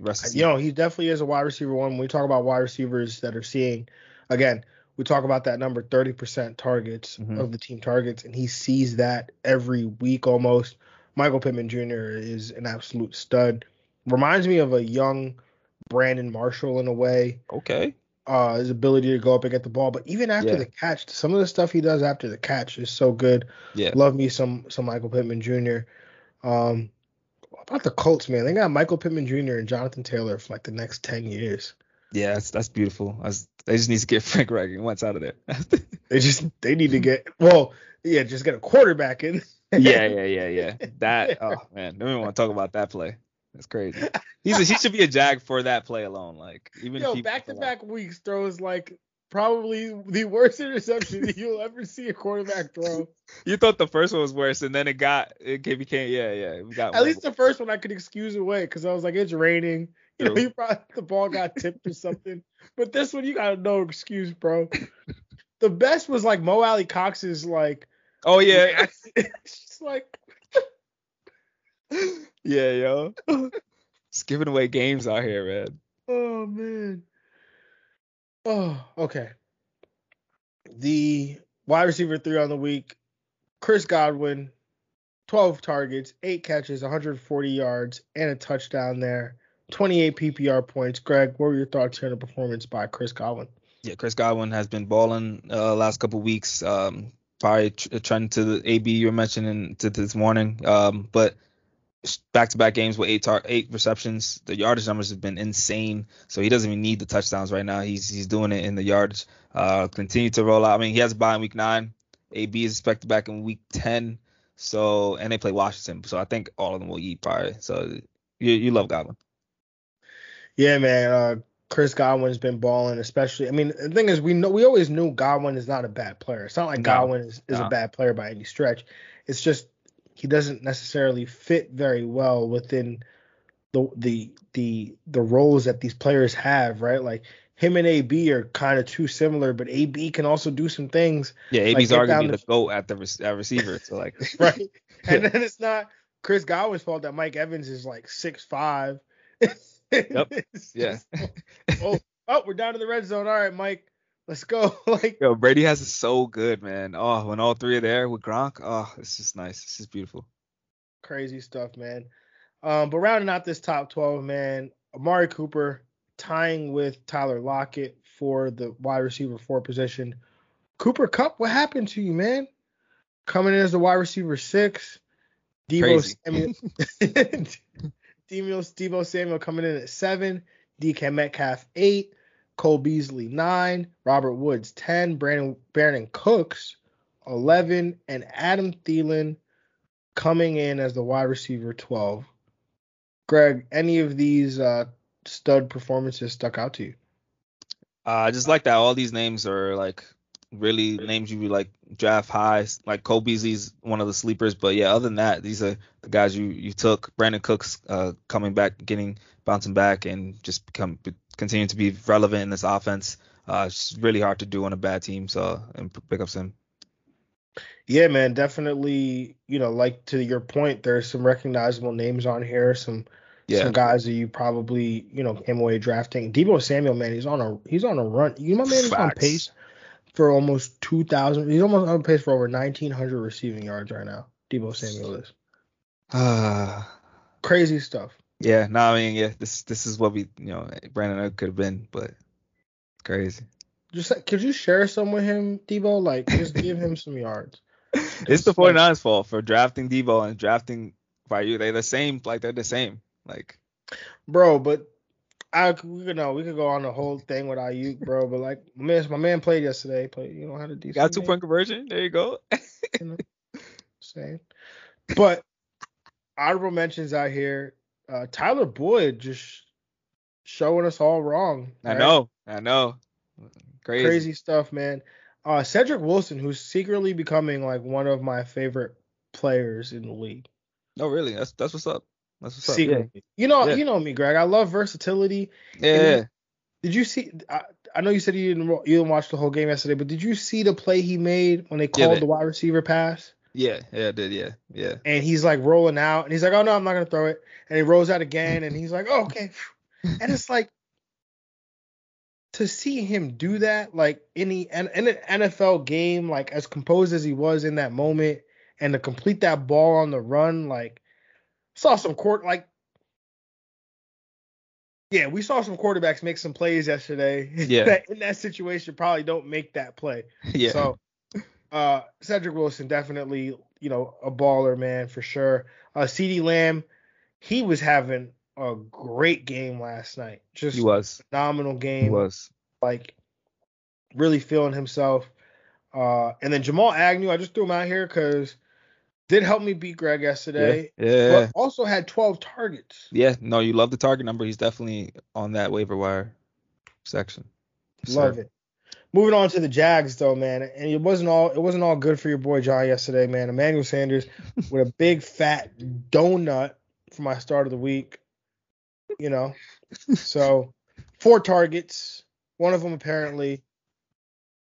Speaker 1: Rest you know, he definitely is a wide receiver one. When we talk about wide receivers that are seeing, again, we talk about that number 30% targets mm-hmm. of the team targets, and he sees that every week almost. Michael Pittman Jr. is an absolute stud. Reminds me of a young Brandon Marshall in a way.
Speaker 2: Okay.
Speaker 1: Uh, his ability to go up and get the ball, but even after yeah. the catch, some of the stuff he does after the catch is so good.
Speaker 2: Yeah.
Speaker 1: Love me some some Michael Pittman Jr. Um, about the Colts, man? They got Michael Pittman Jr. and Jonathan Taylor for like the next ten years.
Speaker 2: Yeah, that's that's beautiful. That's, they just need to get <laughs> Frank Reich once out of there. <laughs>
Speaker 1: they just they need to get well, yeah, just get a quarterback in.
Speaker 2: yeah, <laughs> yeah, yeah, yeah. That oh man, don't even want to talk about that play. That's crazy. He's a, he should be a jag for that play alone. Like even
Speaker 1: yo back to back weeks throws like probably the worst interception you'll ever see a quarterback throw. <laughs>
Speaker 2: You thought the first one was worse, and then it got it became yeah yeah it got
Speaker 1: at least the first one I could excuse away because I was like it's raining. You know, you probably the ball got tipped or something. But this one you got no excuse, bro. the best was like Mo Alie-Cox's like
Speaker 2: oh yeah <laughs>
Speaker 1: it's just like <laughs>
Speaker 2: yeah yo just giving away games out here man
Speaker 1: oh man Oh, okay. The wide receiver three on the week, Chris Godwin, 12 targets, eight catches, 140 yards, and a touchdown there. 28 PPR points. Greg, what were your thoughts here on the performance by Chris Godwin?
Speaker 2: Yeah, Chris Godwin has been balling uh, last couple weeks. Um, probably tr- trend to the AB you were mentioning to this morning. Um, but back-to-back games with eight tar- eight receptions. The yardage numbers have been insane. So he doesn't even need the touchdowns right now. He's he's doing it in the yards. Uh, continue to roll out. I mean, he has a bye in week nine. AB is expected back in week ten. So and they play Washington. So I think all of them will eat probably. So you you love Godwin.
Speaker 1: Yeah, man. Uh, Chris Godwin's been balling, especially. I mean, the thing is, we know we always knew Godwin is not a bad player. It's not like no, Godwin is, is no. a bad player by any stretch. It's just he doesn't necessarily fit very well within the the the the roles that these players have, right? Like him and AB are kind of too similar, but AB can also do some things.
Speaker 2: Yeah, AB's like arguably the, the goat at the at receiver. So like, <laughs>
Speaker 1: right, <laughs> and then it's not Chris Godwin's fault that Mike Evans is like six five. <laughs>
Speaker 2: yep. yeah.
Speaker 1: oh, oh, we're down in the red zone. All right, Mike, let's go. <laughs> like,
Speaker 2: yo, Brady has it so good, man. Oh, when all three are there with Gronk, oh, it's just nice. This is beautiful.
Speaker 1: Crazy stuff, man. Um, but rounding out this top 12, man, Amari Cooper tying with Tyler Lockett for the wide receiver four position. Cooper Kupp, what happened to you, man? Coming in as the wide receiver six. Deebo Samuel, <laughs> <laughs> Deebo Samuel coming in at seven. DK Metcalf eight. Cole Beasley nine. Robert Woods ten. Brandon Brandin Cooks eleven, and Adam Thielen coming in as the wide receiver twelve. Greg, any of these uh, stud performances stuck out to you?
Speaker 2: Uh, I just like that all these names are like really names you like draft high. Like Cole Beasley's one of the sleepers, but yeah, other than that, these are the guys you you took. Brandin Cooks uh, coming back, getting bouncing back, and just become continue to be relevant in this offense. Uh, it's really hard to do on a bad team, so and pick up some.
Speaker 1: Yeah, man, definitely. You know, like to your point, there's some recognizable names on here. Some yeah. some guys that you probably you know came away drafting. Deebo Samuel, man, he's on a he's on a run. You know, my man is on pace for almost two thousand. He's almost on pace for over nineteen hundred receiving yards right now. Deebo Samuel is.
Speaker 2: Uh,
Speaker 1: Crazy stuff.
Speaker 2: Yeah, no, I mean, yeah, this this is what we you know Brandon could have been, but crazy.
Speaker 1: Just like, could you share some with him, Deebo? Like, just give him some yards. <laughs>
Speaker 2: It's the 49ers like, fault for drafting Deebo and drafting Aiyuk. They're the same, like they're the same. Like,
Speaker 1: bro, but I you know we could go on the whole thing with Aiyuk, bro. But like my man, my man played yesterday. Played, you know, had a decent.
Speaker 2: Got two point conversion. There you go. you know,
Speaker 1: same. But honorable mentions out here. Uh, Tyler Boyd just showing us all wrong.
Speaker 2: Right? I know. I know. Crazy.
Speaker 1: Crazy stuff, man. Uh, Cedric Wilson, who's secretly becoming like one of my favorite players in the league.
Speaker 2: No, really. That's that's what's up. That's what's
Speaker 1: Secretly. up. Yeah. You know, yeah. you know me, Greg. I love versatility.
Speaker 2: Yeah.
Speaker 1: did you see? I, I, know you said you didn't you didn't watch the whole game yesterday, but did you see the play he made when they called yeah, the wide receiver pass?
Speaker 2: Yeah, yeah, I did. Yeah, yeah.
Speaker 1: And he's like rolling out, and he's like, "Oh no, I'm not gonna throw it." And he rolls out again, and he's like, "Oh okay." <laughs> and it's like to see him do that, like in the in an NFL game, like as composed as he was in that moment, and to complete that ball on the run, like saw some court like yeah, we saw some quarterbacks make some plays yesterday. <laughs>
Speaker 2: Yeah.
Speaker 1: that in that situation probably don't make that play. <laughs>
Speaker 2: Yeah.
Speaker 1: So uh Cedric Wilson definitely, you know, a baller man for sure. Uh CeeDee Lamb, he was having a great game last night. Just
Speaker 2: he was
Speaker 1: phenomenal game.
Speaker 2: He was
Speaker 1: like really feeling himself. Uh and then Jamal Agnew, I just threw him out here because did help me beat Greg yesterday.
Speaker 2: Yeah. yeah.
Speaker 1: But also had 12 targets.
Speaker 2: Yeah. No, you love the target number. He's definitely on that waiver wire section.
Speaker 1: Love it. Moving on to the Jags though, man, and it wasn't all it wasn't all good for your boy John yesterday, man. Emmanuel Sanders <laughs> with a big fat donut for my start of the week. You know, so four targets. One of them apparently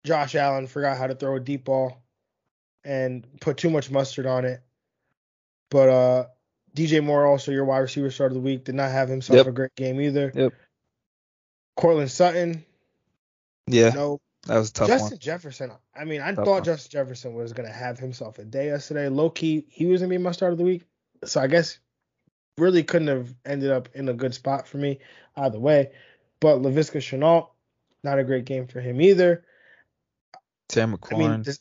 Speaker 1: Josh Allen forgot how to throw a deep ball and put too much mustard on it. But uh, DJ Moore, also your wide receiver start of the week, did not have himself
Speaker 2: yep.
Speaker 1: a great game either.
Speaker 2: Yep.
Speaker 1: Courtland Sutton.
Speaker 2: Yeah.
Speaker 1: No.
Speaker 2: That was a tough
Speaker 1: Justin
Speaker 2: one.
Speaker 1: Jefferson. I mean, I
Speaker 2: Tough
Speaker 1: thought
Speaker 2: one.
Speaker 1: Justin Jefferson was gonna have himself a day yesterday. Low key, he was gonna be my start of the week. So I guess really couldn't have ended up in a good spot for me either way. But Laviska Shenault, not a great game for him either.
Speaker 2: Terry
Speaker 1: I mean, this,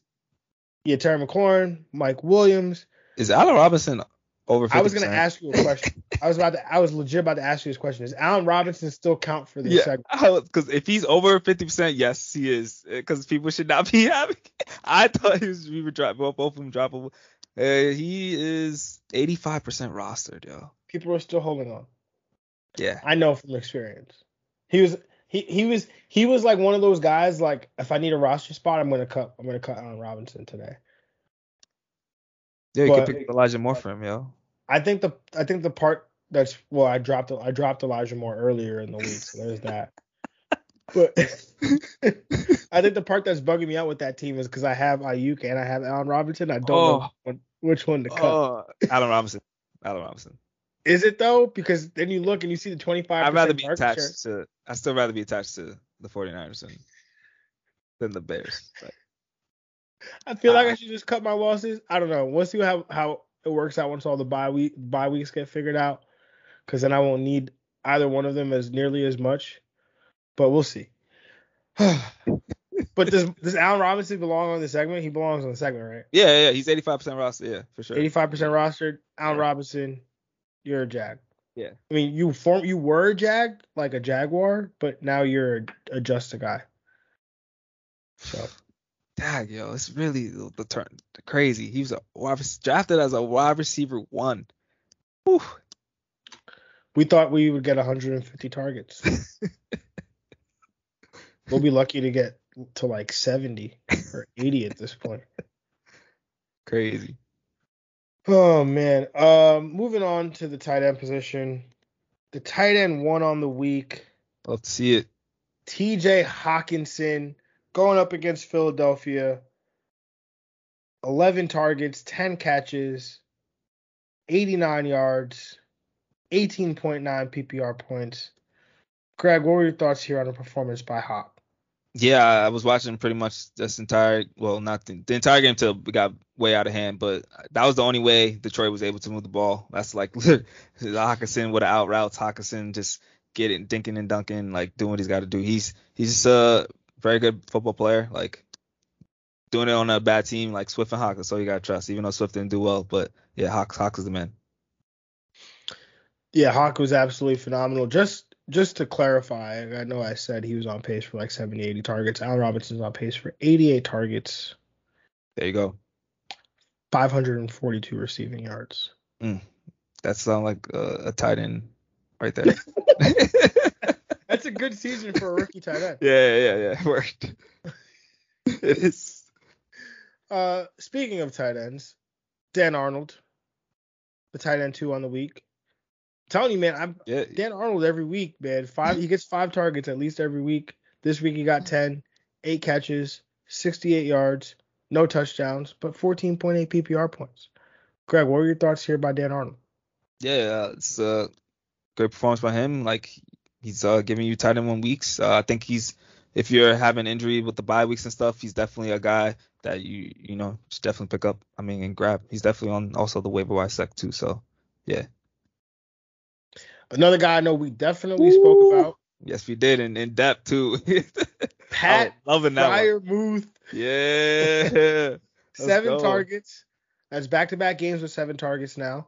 Speaker 1: yeah, Terry McLaurin, Mike Williams.
Speaker 2: is Allen Robinson over 50%?
Speaker 1: I was gonna ask you a question. <laughs> I was about to. I was legit about to ask you this question. Is Allen Robinson still count for this
Speaker 2: Yeah,
Speaker 1: segment?
Speaker 2: because if he's over 50%, yes, he is. Because people should not be <laughs> having. I thought he was we were drop both both of them droppable. Uh, he is 85% rostered, yo.
Speaker 1: People are still holding on.
Speaker 2: Yeah.
Speaker 1: I know from experience. He was he he was he was like one of those guys like if I need a roster spot, I'm gonna cut I'm gonna cut Allen Robinson today.
Speaker 2: Yeah, you
Speaker 1: But-
Speaker 2: could pick Elijah Moore for him, yo.
Speaker 1: I think the I think the part that's well I dropped I dropped Elijah Moore earlier in the week, so there's that. But <laughs> I think the part that's bugging me out with that team is because I have Aiyuk and I have Allen Robinson. I don't know
Speaker 2: Oh.
Speaker 1: which one, which one to cut.
Speaker 2: Oh, Allen Robinson. Allen Robinson.
Speaker 1: Is it though? Because then you look and you see the 25.
Speaker 2: I'd rather be attached to. I still rather be attached to the 49ers than, than the Bears. But
Speaker 1: I feel like
Speaker 2: Uh,
Speaker 1: I should just cut my losses. I don't know. We'll see how how it works out once all the bye week bye weeks get figured out. Because then I won't need either one of them as nearly as much. But we'll see. <sighs> but does does Allen Robinson belong on the segment? He belongs on the segment, right?
Speaker 2: yeah, yeah, he's 85% roster. Yeah, for sure.
Speaker 1: 85% rostered. Allen
Speaker 2: Yeah.
Speaker 1: Robinson, you're a Jag.
Speaker 2: Yeah.
Speaker 1: I mean, you form you were a Jag, like a Jaguar, but now you're a, just a guy. So <sighs>
Speaker 2: Dag, yo, it's really the, the turn crazy. He was a wide drafted as a wide receiver one. Whew.
Speaker 1: we thought we would get 150 targets. <laughs> we'll be lucky to get to like 70 or 80 at this point. <laughs>
Speaker 2: Crazy.
Speaker 1: Oh man. Um, moving on to the tight end position. The tight end one on the week.
Speaker 2: Let's see it.
Speaker 1: TJ Hockenson going up against Philadelphia. 11 targets, 10 catches, 89 yards, 18.9 PPR points. Greg, what were your thoughts here on the performance by Hawk?
Speaker 2: Yeah, I was watching pretty much this entire, well, not the, the entire game till we got way out of hand, but that was the only way Detroit was able to move the ball. That's like <laughs> Hockenson with an out routes, Hockenson just getting dinking and dunking, like doing what he's got to do. He's he's just a very good football player, like doing it on a bad team like Swift and Hawk. All you gotta trust, even though Swift didn't do well. But yeah, Hawk Hawk is the man.
Speaker 1: Yeah, Hawk was absolutely phenomenal. Just just to clarify, I know I said he was on pace for like 70, 80 targets. Allen Robinson's on pace for 88 targets,
Speaker 2: There you go.
Speaker 1: 542 receiving yards.
Speaker 2: That sounds like uh, a tight end right there. <laughs> <laughs>
Speaker 1: That's a good season for a rookie tight end.
Speaker 2: Yeah, yeah, yeah. It <laughs> worked. it is.
Speaker 1: Uh, speaking of tight ends, Dan Arnold, the tight end two on the week. Telling you, man, I'm
Speaker 2: Yeah.
Speaker 1: Dan Arnold every week, man. Five, he gets five targets at least every week. This week he got 10, eight catches, 68 yards, no touchdowns, but 14.8 PPR points. Greg, what were your thoughts here by Dan Arnold?
Speaker 2: Yeah, it's a great performance by him. Like he's uh, giving you tight end one weeks. Uh, I think he's if you're having injury with the bye weeks and stuff, he's definitely a guy that you you know should definitely pick up. I mean, and grab. He's definitely on also the waiver wire sec too. So yeah,
Speaker 1: Another guy I know we definitely spoke about,
Speaker 2: yes, we did and in depth too. <laughs>
Speaker 1: Pat
Speaker 2: Oh, loving that one.
Speaker 1: Freiermuth,
Speaker 2: Yeah. <laughs>
Speaker 1: Seven
Speaker 2: go.
Speaker 1: targets. That's back-to-back games with seven targets now.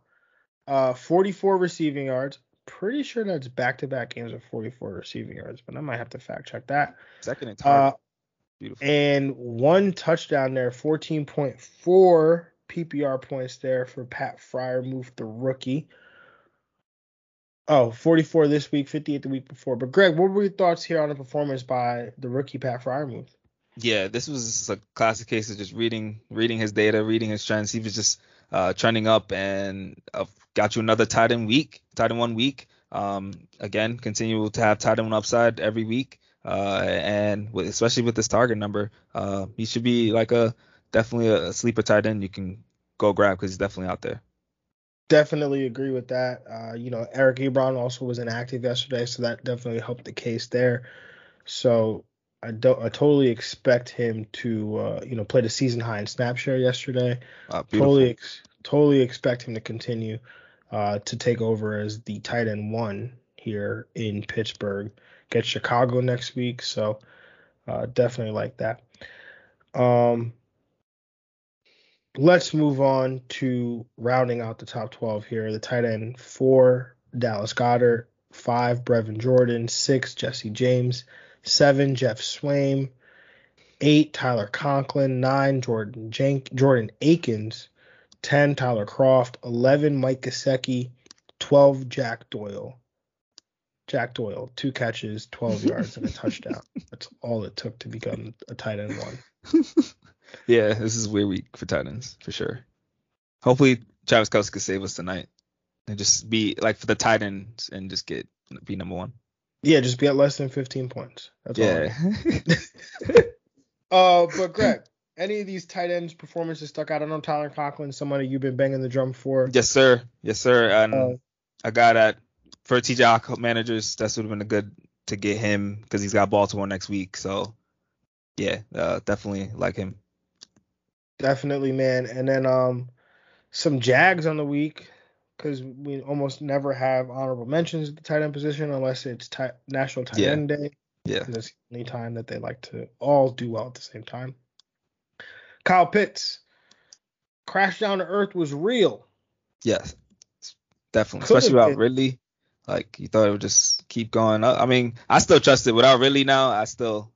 Speaker 1: Uh, 44 receiving yards. Pretty sure that's back-to-back games with 44 receiving yards, but I might have to fact check that.
Speaker 2: Second and
Speaker 1: Uh.
Speaker 2: Beautiful.
Speaker 1: and one touchdown there, 14.4 PPR points there for Pat Freiermuth, the rookie. Oh, 44 this week, 58 the week before. But Greg, what were your thoughts here on the performance by the rookie Pat Freiermuth?
Speaker 2: Yeah, this was a classic case of just reading reading his data, reading his trends. He was just uh, trending up and uh, got you another tight end week, tight end one week. Um, again, continue to have tight end upside every week. Uh, and with, especially with this target number, uh, he should be like a definitely a, sleeper tight end you can go grab because he's definitely out there.
Speaker 1: Definitely agree with that. Uh, you know, Eric Ebron also was inactive yesterday, so that definitely helped the case there. So I don't. I totally expect him to, uh, you know, play the season high in snap share yesterday.
Speaker 2: Uh,
Speaker 1: totally, ex- totally expect him to continue uh, to take over as the tight end one here in Pittsburgh. Get Chicago next week, so uh, definitely like that. Um, let's move on to rounding out the top 12 here. The tight end four, Dallas Goedert, five, Brevin Jordan, six, Jesse James, seven, Geoff Swaim, eight, Tyler Conklin, nine, Jordan Jank, Jordan Akins, 10, Tyler Kroft, 11, Mike Gesicki, 12, Jack Doyle. Jack Doyle, two catches, 12 <laughs> yards, and a touchdown. That's all it took to become a tight end one. <laughs>
Speaker 2: yeah, this is a weird week for tight ends for sure. Hopefully, Travis Kelce can save us tonight and just be like for the tight ends and just get be number one.
Speaker 1: Yeah, just be at less than 15 points. That's
Speaker 2: yeah.
Speaker 1: all. <laughs> uh, but Greg, any of these tight ends performances stuck out? I know Tyler Conklin, somebody you've been banging the drum for.
Speaker 2: Yes, sir. Yes, sir. And
Speaker 1: Uh,
Speaker 2: I got that for TJ managers. That's would have been a good to get him because he's got Baltimore next week. So yeah, uh, definitely like him.
Speaker 1: Definitely, man. And then um, some Jags on the week because we almost never have honorable mentions at the tight end position unless it's ti- National Tight
Speaker 2: Yeah.
Speaker 1: End Day.
Speaker 2: Yeah.
Speaker 1: 'cause That's the only time that they like to all do well at the same time. Kyle Pitts, crash down to earth was real.
Speaker 2: Yes, definitely.
Speaker 1: Could've
Speaker 2: Especially without
Speaker 1: been.
Speaker 2: Ridley. Like you thought it would just keep going up. I mean, I still trust it without Ridley now. I still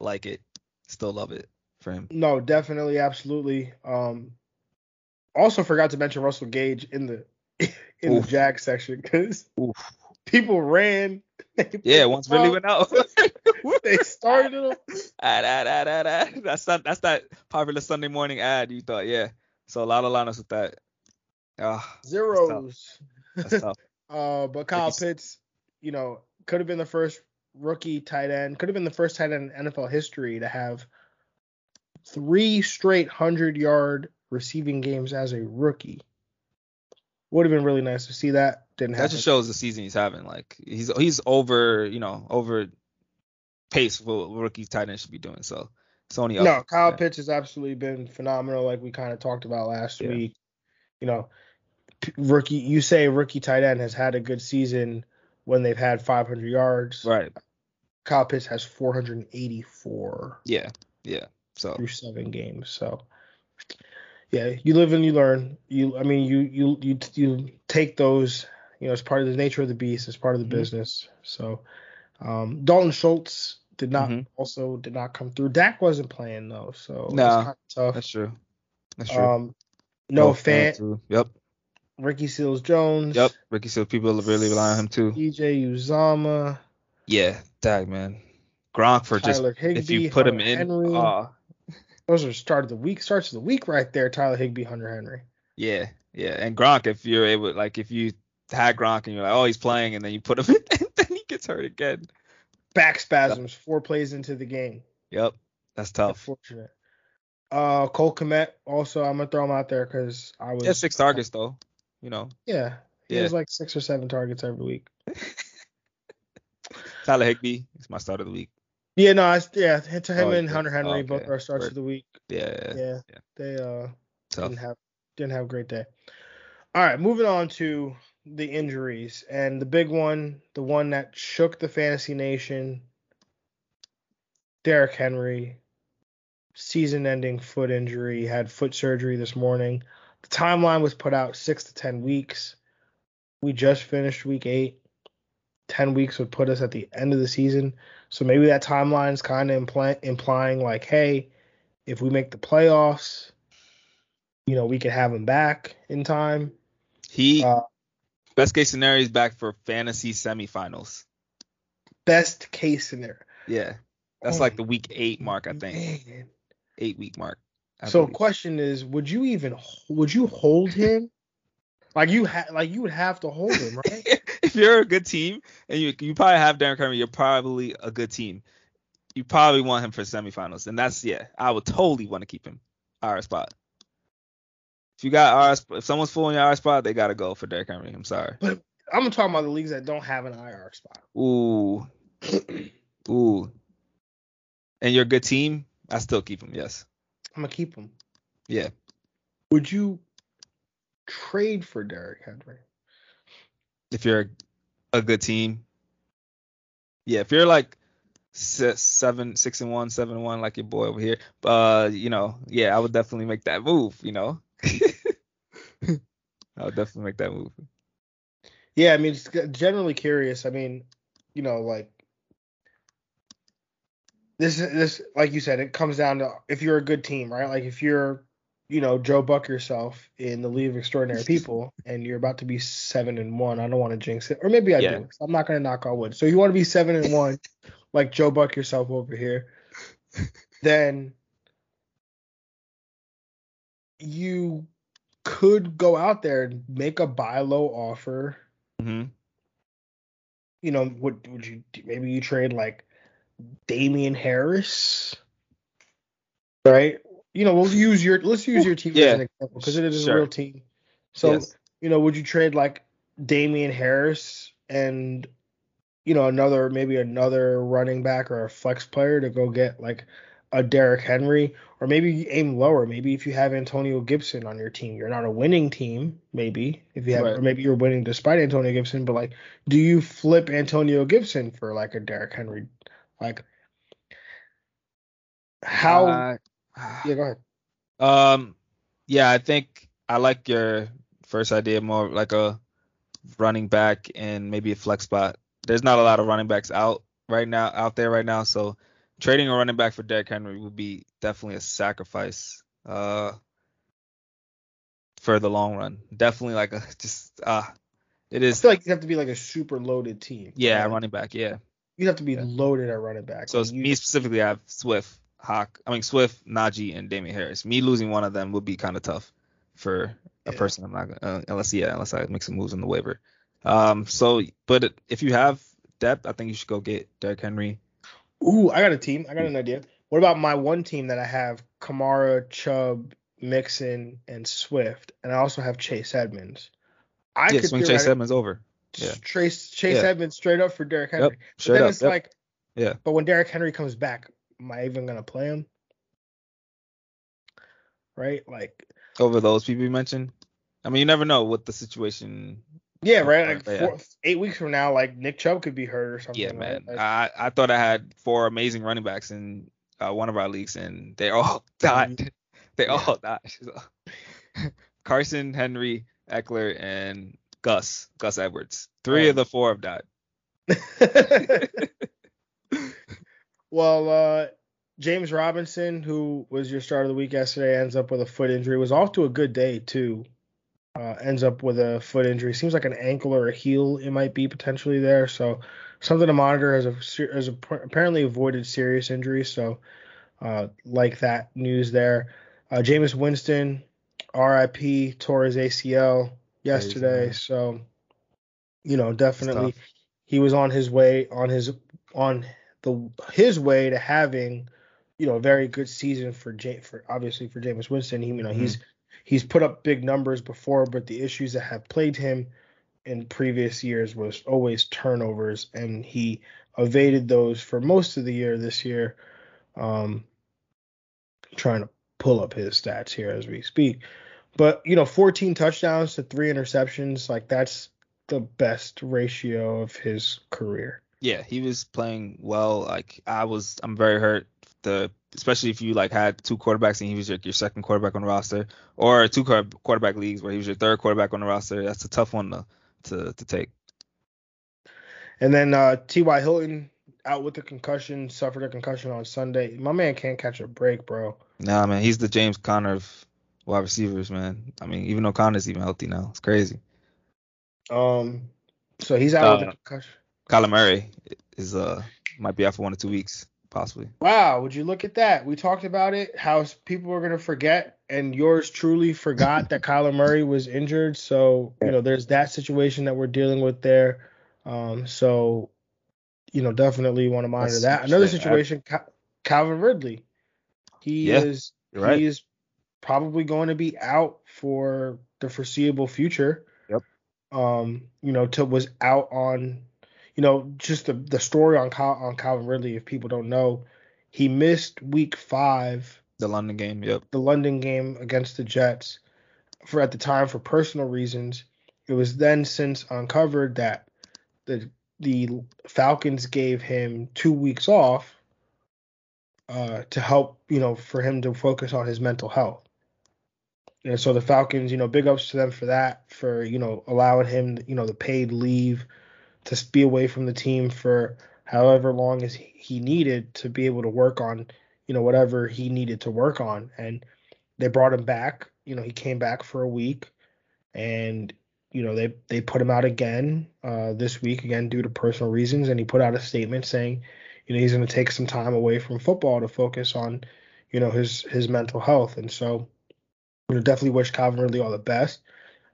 Speaker 2: like it. Still love it for him.
Speaker 1: No, definitely, absolutely. Um, also forgot to mention Russell Gage in the <laughs> in
Speaker 2: Oof.
Speaker 1: the Jag section because people ran. <laughs>
Speaker 2: Yeah, once Ridley went out. <laughs>
Speaker 1: they started him.
Speaker 2: ad, ad, ad, ad, ad. That's that. That's that popular Sunday morning ad. You thought, yeah. So a lot of lineups with that. Ah,
Speaker 1: zeros.
Speaker 2: that's tough.
Speaker 1: Uh, but Kyle Pitts, you know, could have been the first rookie tight end, could have been the first tight end in NFL history to have three straight hundred yard receiving games as a rookie. Would have been really nice to see that. Didn't have
Speaker 2: That
Speaker 1: happen.
Speaker 2: just shows the season he's having. Like he's he's over, you know, over pace for what rookie tight end should be doing. So it's only up.
Speaker 1: No, Kyle
Speaker 2: Yeah.
Speaker 1: Pitts has absolutely been phenomenal, like we kind of talked about last
Speaker 2: Yeah.
Speaker 1: week. You know, rookie, you say rookie tight end has had a good season when they've had 500 yards.
Speaker 2: Right.
Speaker 1: Kyle Pitts has 484
Speaker 2: Yeah. Yeah. So
Speaker 1: through seven games. So, yeah, you live and you learn. You, I mean, you you you you take those. You know, it's part of the nature of the beast. It's part of the
Speaker 2: Mhm.
Speaker 1: business. So, um, Dalton Schultz did not
Speaker 2: Mhm.
Speaker 1: also did not come through. Dak wasn't playing though, so
Speaker 2: No,
Speaker 1: it's kind of tough.
Speaker 2: that's true. That's true.
Speaker 1: Um, no fan.
Speaker 2: Yep.
Speaker 1: Ricky Seals Jones.
Speaker 2: Yep. Ricky Seals people really rely on him too.
Speaker 1: EJ Uzomah.
Speaker 2: Yeah. Dag man. Gronk for just
Speaker 1: Tyler Higbee.
Speaker 2: if you put him in.
Speaker 1: Henry.
Speaker 2: uh,
Speaker 1: Those are start of the week. Starts of the week right there. Tyler Higbee, Hunter Henry.
Speaker 2: Yeah, yeah. And Gronk, if you're able, like, if you had Gronk and you're like, oh, he's playing, and then you put him <laughs> in, and then he gets hurt again.
Speaker 1: Back spasms. Four plays into the game.
Speaker 2: Yep, that's tough.
Speaker 1: Unfortunate. Uh, Cole Kmet. Also, I'm gonna throw him out there because I was.
Speaker 2: Has six targets though. You know,
Speaker 1: Yeah, he
Speaker 2: Yeah.
Speaker 1: has like six or seven targets every week. <laughs>
Speaker 2: Tyler Higbee is my start of the week.
Speaker 1: Yeah, no, I, yeah, to him
Speaker 2: Oh,
Speaker 1: and. Hunter Henry
Speaker 2: Oh,
Speaker 1: both
Speaker 2: okay.
Speaker 1: are starts
Speaker 2: Word.
Speaker 1: of the week.
Speaker 2: Yeah, yeah,
Speaker 1: Yeah,
Speaker 2: Yeah.
Speaker 1: they uh
Speaker 2: tough.
Speaker 1: didn't have didn't have a great day. All right, moving on to the injuries and the big one, the one that shook the fantasy nation. Derrick Henry, season-ending foot injury, had foot surgery this morning. The timeline was put out six to ten weeks. We just finished week eight. Ten weeks would put us at the end of the season. So maybe that timeline is kind of imply- implying like, hey, if we make the playoffs, you know, we could have him back in time.
Speaker 2: He
Speaker 1: Uh,
Speaker 2: best case scenario is back for fantasy semifinals.
Speaker 1: Best case scenario.
Speaker 2: Yeah, that's
Speaker 1: Oh,
Speaker 2: like the week eight mark, I think.
Speaker 1: Man.
Speaker 2: Eight week mark. I
Speaker 1: So
Speaker 2: believe.
Speaker 1: question is, would you even would you hold him? like you ha- like you would have to hold him, right? <laughs>
Speaker 2: if you're a good team and you you probably have Darren Henry, you're probably a good team. You probably want him for semifinals, and that's yeah. I would totally want to keep him our spot. If you got sp- if someone's fooling in your our spot, they gotta go for Derrick Henry. I'm sorry.
Speaker 1: But I'm talking about the leagues that don't have an IR spot.
Speaker 2: Ooh, ooh. and you're a good team, I still keep him. Yes.
Speaker 1: I'm gonna keep him.
Speaker 2: Yeah.
Speaker 1: Would you trade for Derrick Henry?
Speaker 2: If you're a good team, yeah. If you're like seven, six and one, seven and one, like your boy over here, uh, you know, yeah, I would definitely make that move. You know, <laughs> I would definitely make that move.
Speaker 1: Yeah, I mean, it's generally curious. I mean, you know, like this this like you said, it comes down to if you're a good team, right? Like if you're, you know, Joe Buck yourself in the League of Extraordinary <laughs> People and you're about to be seven and one. I don't want to jinx it. Or maybe I yeah. do. I'm not gonna knock on wood. So you want to be seven and one, <laughs> like Joe Buck yourself over here, then you could go out there and make a buy low offer.
Speaker 2: Mm-hmm.
Speaker 1: You know, would would you maybe you trade like Damien Harris, right? You know, we'll use your let's use your team yeah. as an example because it is sure. a real team. So, yes. you know, would you trade like Damien Harris and you know another maybe another running back or a flex player to go get like a Derrick Henry, or maybe aim lower. Maybe if you have Antonio Gibson on your team, you're not a winning team. Maybe if you have, right. or maybe you're winning despite Antonio Gibson. But like, do you flip Antonio Gibson for like a Derrick Henry like how? Uh, <sighs> yeah, go ahead.
Speaker 2: Um, yeah, I think I like your first idea more like a running back and maybe a flex spot. There's not a lot of running backs out right now out there right now, so trading a running back for Derrick Henry would be definitely a sacrifice. Uh, for the long run, definitely like a <laughs> just uh, it is.
Speaker 1: I feel like you have to be like a super loaded team.
Speaker 2: Yeah, right? running back. Yeah
Speaker 1: you have to be yeah. loaded at running back.
Speaker 2: So
Speaker 1: you,
Speaker 2: me specifically, I have Swift, Hawk. I mean Swift, Najee, and Damien Harris. Me losing one of them would be kind of tough for a yeah. person. I'm not uh, unless yeah, unless I make some moves on the waiver. Um. So, but if you have depth, I think you should go get Derrick Henry.
Speaker 1: Ooh, I got a team. I got an idea. What about my one team that I have Kamara, Chubb, Mixon, and Swift, and I also have Chase Edmonds.
Speaker 2: I yeah, could swing Chase Edmonds over.
Speaker 1: Yeah. Chase Chase yeah. Edmonds straight up for Derrick Henry. Yep.
Speaker 2: Straight but then up. it's yep. like,
Speaker 1: yeah. But when Derrick Henry comes back, am I even gonna play him? Right, like
Speaker 2: over those people you mentioned. I mean, you never know what the situation.
Speaker 1: Yeah, right. Like four, yeah. eight weeks from now, like Nick Chubb could be hurt or something.
Speaker 2: Yeah, man. Like, I I thought I had four amazing running backs in uh, one of our leagues, and they all <laughs> died. They yeah. all died. <laughs> So. <laughs> Carson, Henry, Ekeler, and Gus, Gus Edwards. Three oh. of the four have died.
Speaker 1: Well, uh, James Robinson, who was your start of the week yesterday, ends up with a foot injury. Was off to a good day too. Uh, ends up with a foot injury. Seems like an ankle or a heel. It might be potentially there. So something to monitor. As a as a, apparently avoided serious injury. So uh, like that news there. Uh, Jameis Winston, R.I.P. tore his ACL yesterday. Crazy, so, you know, definitely he was on his way on his on the his way to having, you know, a very good season for J for obviously for Jameis Winston. He you know, mm-hmm. he's he's put up big numbers before, but the issues that have plagued him in previous years was always turnovers and he evaded those for most of the year this year. Um trying to pull up his stats here as we speak. But you know, 14 touchdowns to three interceptions, like that's the best ratio of his career.
Speaker 2: Yeah, he was playing well. Like I was, I'm very hurt. The especially if you like had two quarterbacks and he was your, your second quarterback on the roster, or two quarterback leagues where he was your third quarterback on the roster. That's a tough one to to, to take.
Speaker 1: And then uh, T.Y. Hilton out with a concussion, suffered a concussion on Sunday. My man can't catch a break, bro.
Speaker 2: Nah, man, he's the James Conner of wide receivers, man. I mean, even though Conner's even healthy now, it's crazy.
Speaker 1: Um, so he's out uh, with a concussion.
Speaker 2: Kyler Murray is uh might be out for one or two weeks, possibly.
Speaker 1: Wow, would you look at that? We talked about it, how people were gonna forget, and yours truly forgot that Kyler Murray was injured. So you know, there's that situation that we're dealing with there. Um, so you know, definitely want to monitor That's that. Another situation, Calvin Ridley. He yeah, is right. he is probably going to be out for the foreseeable future.
Speaker 2: Yep.
Speaker 1: Um, you know, to was out on, you know, just the the story on Cal, on Calvin Ridley. If people don't know, He missed week five,
Speaker 2: The London game. Yep.
Speaker 1: the London game against the Jets, for at the time for personal reasons. It was then since uncovered that the the Falcons gave him two weeks off uh, to help, you know, for him to focus on his mental health. And so the Falcons, you know, big ups to them for that, for you know allowing him, you know, the paid leave to be away from the team for however long as he needed to be able to work on, you know, whatever he needed to work on. And they brought him back. You know, he came back for a week, and you know they they put him out again uh, this week again due to personal reasons. And he put out a statement saying, you know, he's going to take some time away from football to focus on, you know, his his mental health. And so, you know, definitely wish Calvin Ridley all the best.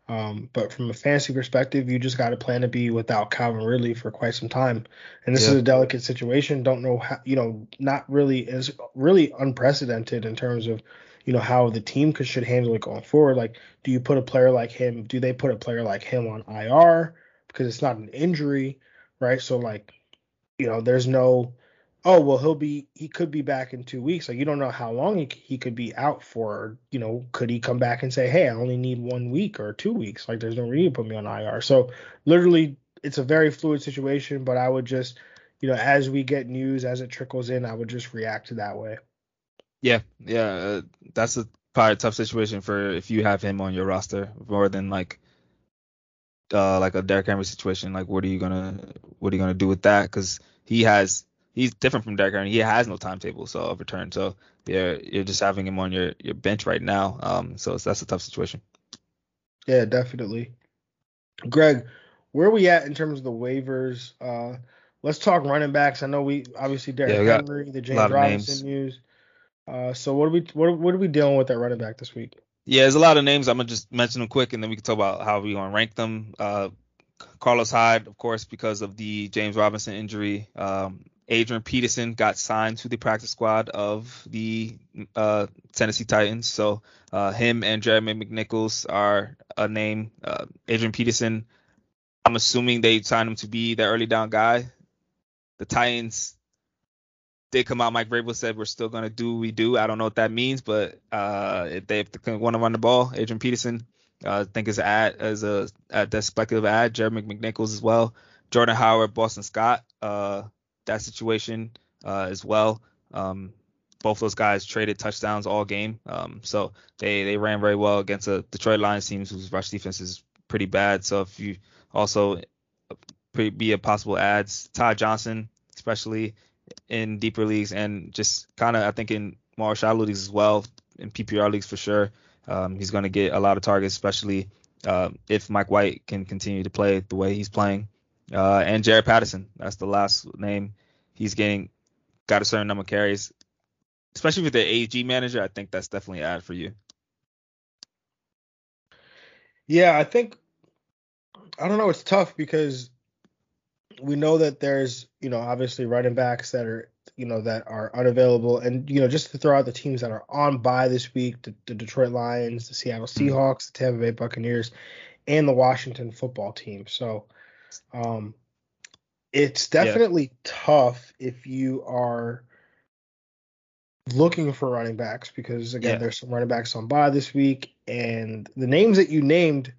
Speaker 1: Um, but from a fantasy perspective, you just got to plan to be without Calvin Ridley for quite some time. And this is a delicate situation. Don't know how, you know, not really is really unprecedented in terms of, you know, how the team could should handle it going forward. Like, do you put a player like him? Do they put a player like him on IR because it's not an injury, right? So like, you know, there's no, oh well, he'll be he could be back in two weeks. Like you don't know how long he, he could be out for. Or, you know, could he come back and say, hey, I only need one week or two weeks? Like there's no reason to put me on IR. So literally, it's a very fluid situation. But I would just, you know, as we get news as it trickles in, I would just react to that way.
Speaker 2: Yeah, yeah, uh, that's a probably a tough situation for if you have him on your roster more than like uh like a Derrick Henry situation. Like, what are you gonna what are you gonna do with that? Because he has he's different from Derrick Henry. He has no timetable so of return. So yeah, you're just having him on your your bench right now. Um, so that's a tough situation.
Speaker 1: Yeah, definitely. Greg, where are we at in terms of the waivers? Uh, let's talk running backs. I know we obviously Derrick
Speaker 2: Yeah,
Speaker 1: Henry, the James Robinson news. Uh, so what are we what, what are we dealing with at running back this week?
Speaker 2: Yeah, there's a lot of names. I'm gonna just mention them quick, and then we can talk about how we gonna rank them. Uh, Carlos Hyde, of course, because of the James Robinson injury. Um, Adrian Peterson got signed to the practice squad of the uh, Tennessee Titans. So uh, him and Jeremy McNichols are a name. Uh, Adrian Peterson, I'm assuming they signed him to be the early down guy. The Titans did come out. Mike Vrabel said we're still gonna do what we do. I don't know what that means, but uh, if they want to run the ball, Adrian Peterson, uh, I think is ad as a, a that speculative ad. Jeremy McNichols as well. Jordan Howard, Boston Scott, uh, that situation uh, as well. Um, both those guys traded touchdowns all game, um, so they they ran very well against a Detroit Lions team whose rush defense is pretty bad. So if you also be a possible ads, Todd Johnson, especially in deeper leagues and just kind of I think in more shallow leagues as well, in PPR leagues for sure. Um, he's going to get a lot of targets, especially uh, if Mike White can continue to play the way he's playing. Uh, and Jaret Patterson, that's the last name. He's getting got a certain number of carries, especially with the AG manager. I think that's definitely an ad for you.
Speaker 1: Yeah, I think I don't know. It's tough because we know that there's you know obviously running backs that are you know that are unavailable, and you know just to throw out the teams that are on by this week: the, the Detroit Lions, the Seattle Seahawks, the Tampa Bay Buccaneers, and the Washington Football Team. So, um, it's definitely yeah. tough if you are looking for running backs because again yeah. there's some running backs on by this week and the names that you named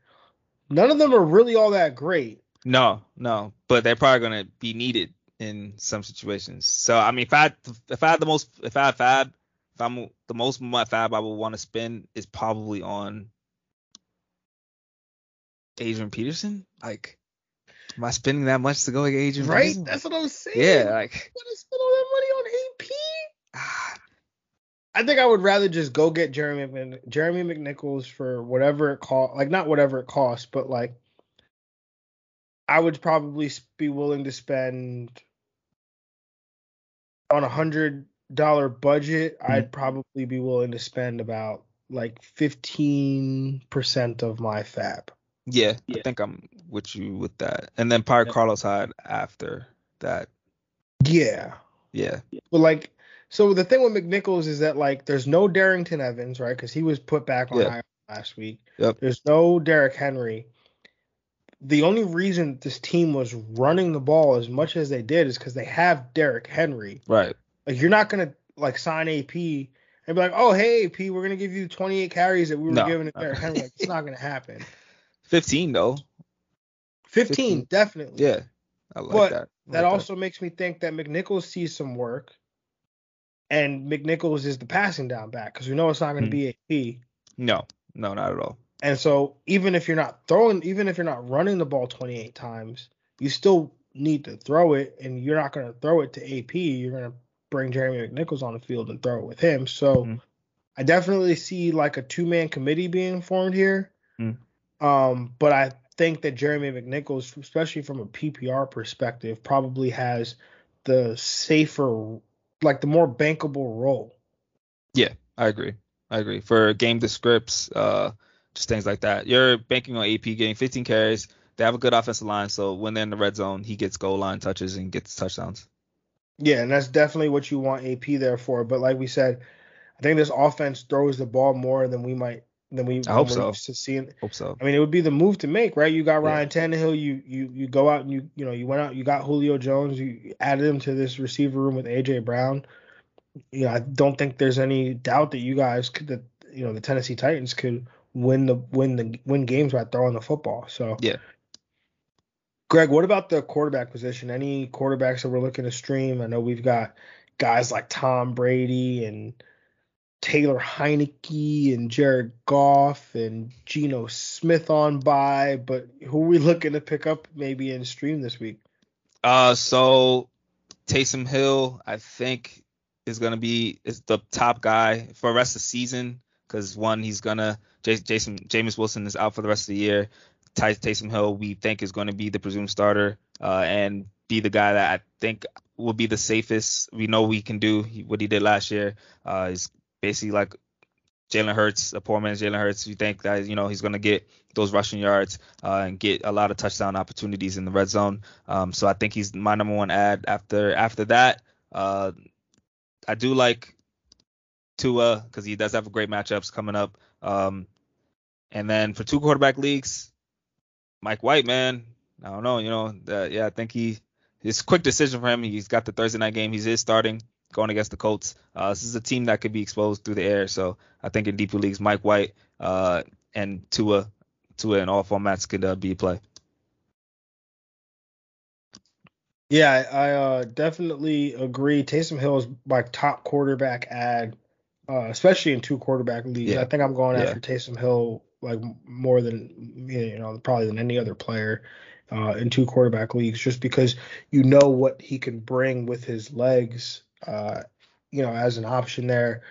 Speaker 1: none of them are really all that great
Speaker 2: no no but they're probably going to be needed in some situations so i mean if i if i had the most if i had FAAB if i'm the most of my FAAB i would want to spend is probably on adrian peterson like am i spending that much to go like adrian
Speaker 1: right
Speaker 2: peterson?
Speaker 1: that's what i'm saying
Speaker 2: yeah like
Speaker 1: want to spend all that money on ap I think I would rather just go get Jeremy Jeremy McNichols for whatever it cost, like not whatever it costs, but like I would probably be willing to spend on a hundred dollar budget. Mm-hmm. I'd probably be willing to spend about like fifteen percent of my FAAB.
Speaker 2: Yeah, yeah, I think I'm with you with that, and then probably yeah. Carlos Hyde after that.
Speaker 1: Yeah.
Speaker 2: Yeah.
Speaker 1: But like so the thing with McNichols is that like there's no Darrynton Evans, right? Because he was put back on
Speaker 2: yeah.
Speaker 1: IR last week.
Speaker 2: Yep.
Speaker 1: There's no Derrick Henry. The only reason this team was running the ball as much as they did is because they have Derrick Henry.
Speaker 2: Right.
Speaker 1: Like you're not gonna like sign AP and be like, oh hey AP, we're gonna give you 28 carries that we were
Speaker 2: No.
Speaker 1: giving to Derrick Henry. Like, it's not gonna happen. <laughs>
Speaker 2: 15 though.
Speaker 1: 15,
Speaker 2: 15.
Speaker 1: definitely.
Speaker 2: Yeah. I like
Speaker 1: But
Speaker 2: that. I
Speaker 1: That
Speaker 2: like
Speaker 1: also makes me think that McNichols sees some work, and McNichols is the passing down back because we know it's not going to
Speaker 2: Mhm.
Speaker 1: be AP.
Speaker 2: No, no, not at all.
Speaker 1: And so even if you're not throwing, even if you're not running the ball 28 times, you still need to throw it, and you're not going to throw it to AP. You're going to bring Jeremy McNichols on the field and throw it with him. So
Speaker 2: Mhm.
Speaker 1: I definitely see like a two man committee being formed here.
Speaker 2: Mm.
Speaker 1: Um, but I think that Jeremy McNichols, especially from a PPR perspective, probably has the safer, like the more bankable role.
Speaker 2: Yeah, I agree. I agree. For game scripts, uh, just things like that. You're banking on AP getting 15 carries. They have a good offensive line, so when they're in the red zone, he gets goal line touches and gets touchdowns.
Speaker 1: Yeah, and that's definitely what you want AP there for. But like we said, I think this offense throws the ball more than we might than we
Speaker 2: I hope so.
Speaker 1: used to seeing.
Speaker 2: Hope so.
Speaker 1: I mean, it would be the move to make, right? You got
Speaker 2: Yeah.
Speaker 1: Ryan Tannehill. You you you go out and you you know you went out. You got Julio Jones. You added him to this receiver room with AJ Brown. You know, I don't think there's any doubt that you guys could that you know the Tennessee Titans could win the win the win games by throwing the football. So
Speaker 2: Yeah.
Speaker 1: Greg, what about the quarterback position? Any quarterbacks that we're looking to stream? I know we've got guys like Tom Brady and Taylor Heinicke and Jared Goff and Geno Smith on by, but who are we <laughs> looking to pick up maybe in stream this week?
Speaker 2: Uh, so Taysom Hill, I think, is gonna be is the top guy for the rest of the season because one, he's gonna Jas- Jason Jameis Wilson is out for the rest of the year. Ty, Taysom Hill, we think, is going to be the presumed starter uh, and be the guy that I think will be the safest. We know we can do what he did last year. Uh, he's basically like Jalen Hurts, a poor man's Jalen Hurts. You think that you know he's going to get those rushing yards uh, and get a lot of touchdown opportunities in the red zone. Um, so I think he's my number one ad. After after that, uh, I do like Tua because he does have great matchups coming up. Um, and then for two quarterback leagues, Mike White, man, I don't know, you know, uh, yeah, I think he it's a quick decision for him. He's got the Thursday night game. He's is starting going against the Colts. Uh, this is a team that could be exposed through the air. So I think in deeper leagues, Mike White uh, and Tua, Tua in all formats could uh, be a play.
Speaker 1: Yeah, I, uh, definitely agree. Taysom Hill is my top quarterback ad, uh, especially in two quarterback leagues.
Speaker 2: Yeah.
Speaker 1: I think I'm going
Speaker 2: Yeah.
Speaker 1: after Taysom Hill like more than you know probably than any other player uh, in two quarterback leagues, just because you know what he can bring with his legs, uh, you know, as an option there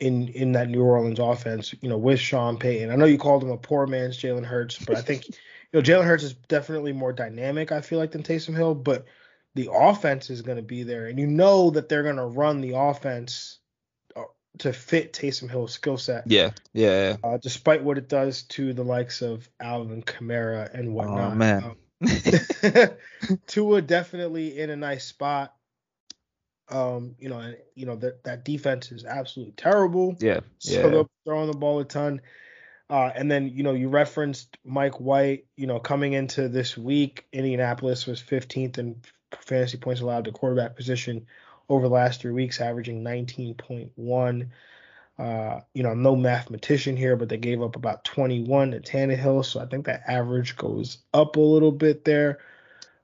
Speaker 1: in in that New Orleans offense. You know, with Sean Payton. I know you called him a poor man's Jalen Hurts, but I think <laughs> you know Jalen Hurts is definitely more dynamic. I feel like than Taysom Hill, but the offense is going to be there, and you know that they're going to run the offense uh, to fit Taysom Hill's skill set,
Speaker 2: Yeah, yeah.
Speaker 1: uh, despite what it does to the likes of Alvin Kamara and whatnot.
Speaker 2: Oh man.
Speaker 1: Um, <laughs> Tua definitely in a nice spot. Um, you know, and you know that that defense is absolutely terrible.
Speaker 2: yeah, yeah.
Speaker 1: So they're throwing the ball a ton. Uh, and then, you know, you referenced Mike White, you know, coming into this week, Indianapolis was 15th in fantasy points allowed to quarterback position over the last three weeks, averaging 19.1. Uh, you know, I'm no mathematician here, but they gave up about 21 to Tannehill. So I think that average goes up a little bit there.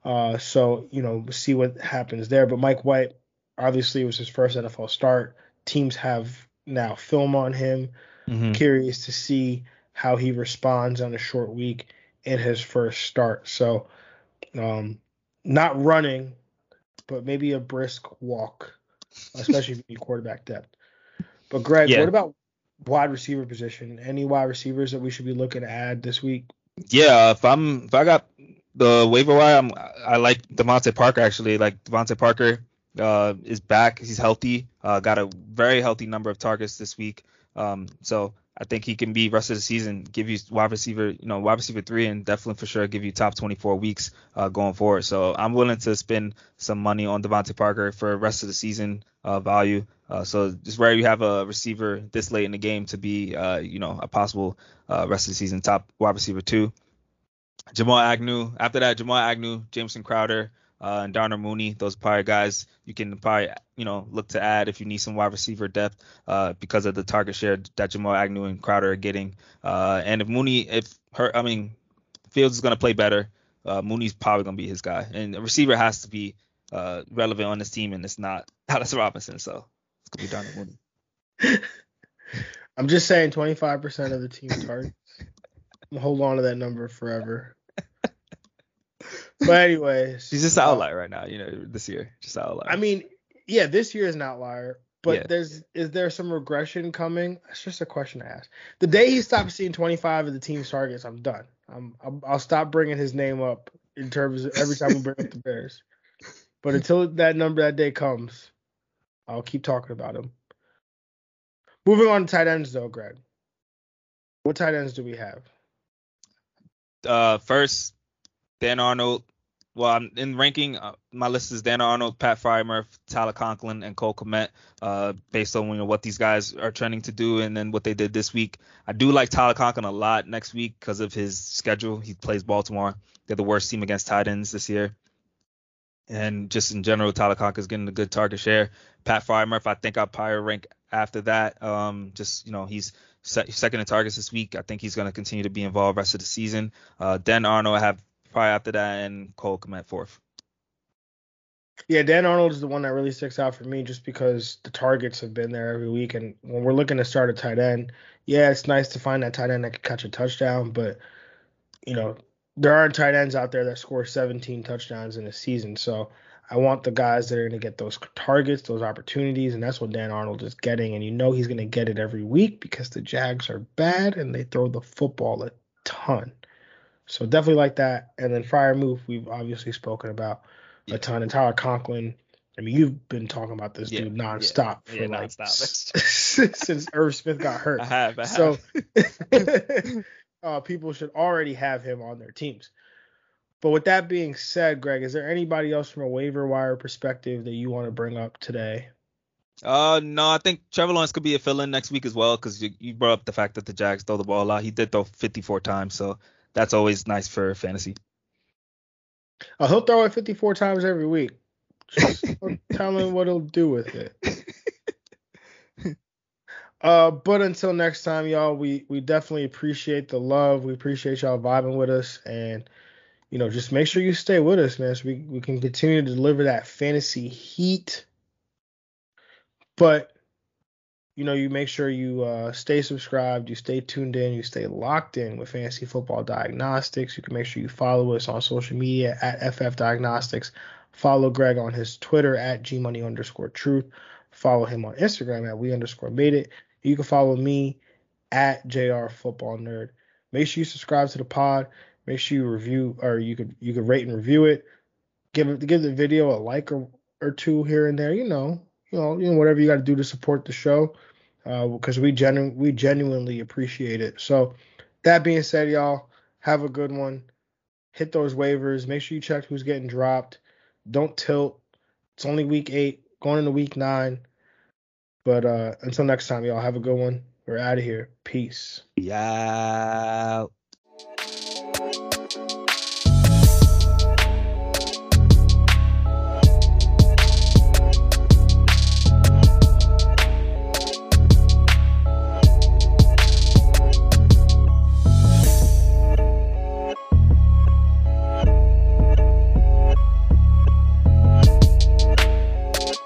Speaker 1: Uh, so, you know, we'll see what happens there. But Mike White, obviously, it was his first NFL start. Teams have now film on him
Speaker 2: Mhm.
Speaker 1: curious to see how he responds on a short week in his first start. So, um, not running, but maybe a brisk walk, especially if you need quarterback depth. But Greg,
Speaker 2: Yeah.
Speaker 1: what about wide receiver position? Any wide receivers that we should be looking to add this week?
Speaker 2: Yeah, if I'm if I got the waiver wire, I'm, I like DeVante Parker actually. Like DeVante Parker uh, is back. He's healthy. Uh, got a very healthy number of targets this week. Um, so I think he can be rest of the season, give you wide receiver, you know, wide receiver three, and definitely for sure give you top 24 weeks uh, going forward. So I'm willing to spend some money on DeVante Parker for rest of the season uh, value. Uh, so just where you have a receiver this late in the game to be, uh, you know, a possible uh, rest of the season top wide receiver two. Jamal Agnew. After that, Jamal Agnew, Jameson Crowder, uh, and Darnell Mooney. Those probably guys you can probably you know look to add if you need some wide receiver depth uh, because of the target share that Jamal Agnew and Crowder are getting. Uh, and if Mooney, if her, I mean, Fields is going to play better, uh, Mooney's probably going to be his guy. And the receiver has to be uh, relevant on this team, and it's not <laughs> Dallas Robinson, so it's going to be Darnell Mooney. <laughs>
Speaker 1: I'm just saying 25% of the team targets. hold on to that number forever. <laughs> But anyways,
Speaker 2: he's just an outlier right now. You know, this year, just an outlier.
Speaker 1: I mean, yeah, this year is an outlier. But yeah. there's is there some regression coming? It's just a question to ask. The day he stops seeing 25 of the team's targets, I'm done. I'm, I'm I'll stop bringing his name up in terms of every time we bring up the Bears. But until that number that day comes, I'll keep talking about him. Moving on to tight ends though, Greg. What tight ends do we have?
Speaker 2: Uh, first, Dan Arnold, well, I'm in ranking. Uh, my list is Dan Arnold, Pat Freiermuth, Tyler Conklin, and Cole Kmet. Uh, based on you know what these guys are trending to do, and then what they did this week. I do like Tyler Conklin a lot next week because of his schedule. He plays Baltimore. They're the worst team against tight ends this year. And just in general, Tyler Conklin is getting a good target share. Pat Freiermuth, I think I'll probably rank after that. Um, just you know, he's second in targets this week. I think he's going to continue to be involved rest of the season. Uh, Dan Arnold, I have probably after that, and Cole Kmet fourth.
Speaker 1: Yeah, Dan Arnold is the one that really sticks out for me just because the targets have been there every week. And when we're looking to start a tight end, yeah, it's nice to find that tight end that can catch a touchdown, but you know, there aren't tight ends out there that score 17 touchdowns in a season. So I want the guys that are going to get those targets, those opportunities, and that's what Dan Arnold is getting. And you know he's going to get it every week because the Jags are bad and they throw the football a ton. So definitely like that. And then Freiermuth, we've obviously spoken about yeah. a ton. And Tyler Conklin, I mean, you've been talking about this yeah, dude nonstop yeah, for like nonstop. <laughs> <laughs> since Irv Smith got hurt.
Speaker 2: I have. I have.
Speaker 1: So <laughs> uh, people should already have him on their teams. But with that being said, Greg, is there anybody else from a waiver wire perspective that you want to bring up today?
Speaker 2: Uh, no, I think Trevor Lawrence could be a fill-in next week as well because you, you brought up the fact that the Jags throw the ball a lot. He did throw 54 times, so that's always nice for fantasy.
Speaker 1: Oh, he'll throw it 54 times every week. <laughs> Just tell him what he'll do with it. Uh, but until next time, y'all, we we definitely appreciate the love. We appreciate y'all vibing with us, and you know, just make sure you stay with us, man, so we we can continue to deliver that fantasy heat. But you know, you make sure you uh, stay subscribed, you stay tuned in, you stay locked in with Fantasy Football Diagnostics. You can make sure you follow us on social media at FF Diagnostics. Follow Greg on his Twitter at gmoney underscore truth. Follow him on Instagram at we underscore made it. You can follow me at JR Football Nerd. Make sure you subscribe to the pod. Make sure you review or you could you could rate and review it. Give it give the video a like or, or two here and there. You know, you know, you know whatever you got to do to support the show because uh, we genu- we genuinely appreciate it. So that being said, y'all have a good one. Hit those waivers. Make sure you check who's getting dropped. Don't tilt. It's only week eight, going into week nine. But uh, until next time, y'all have a good one. We're out of here. Peace.
Speaker 2: Yeah.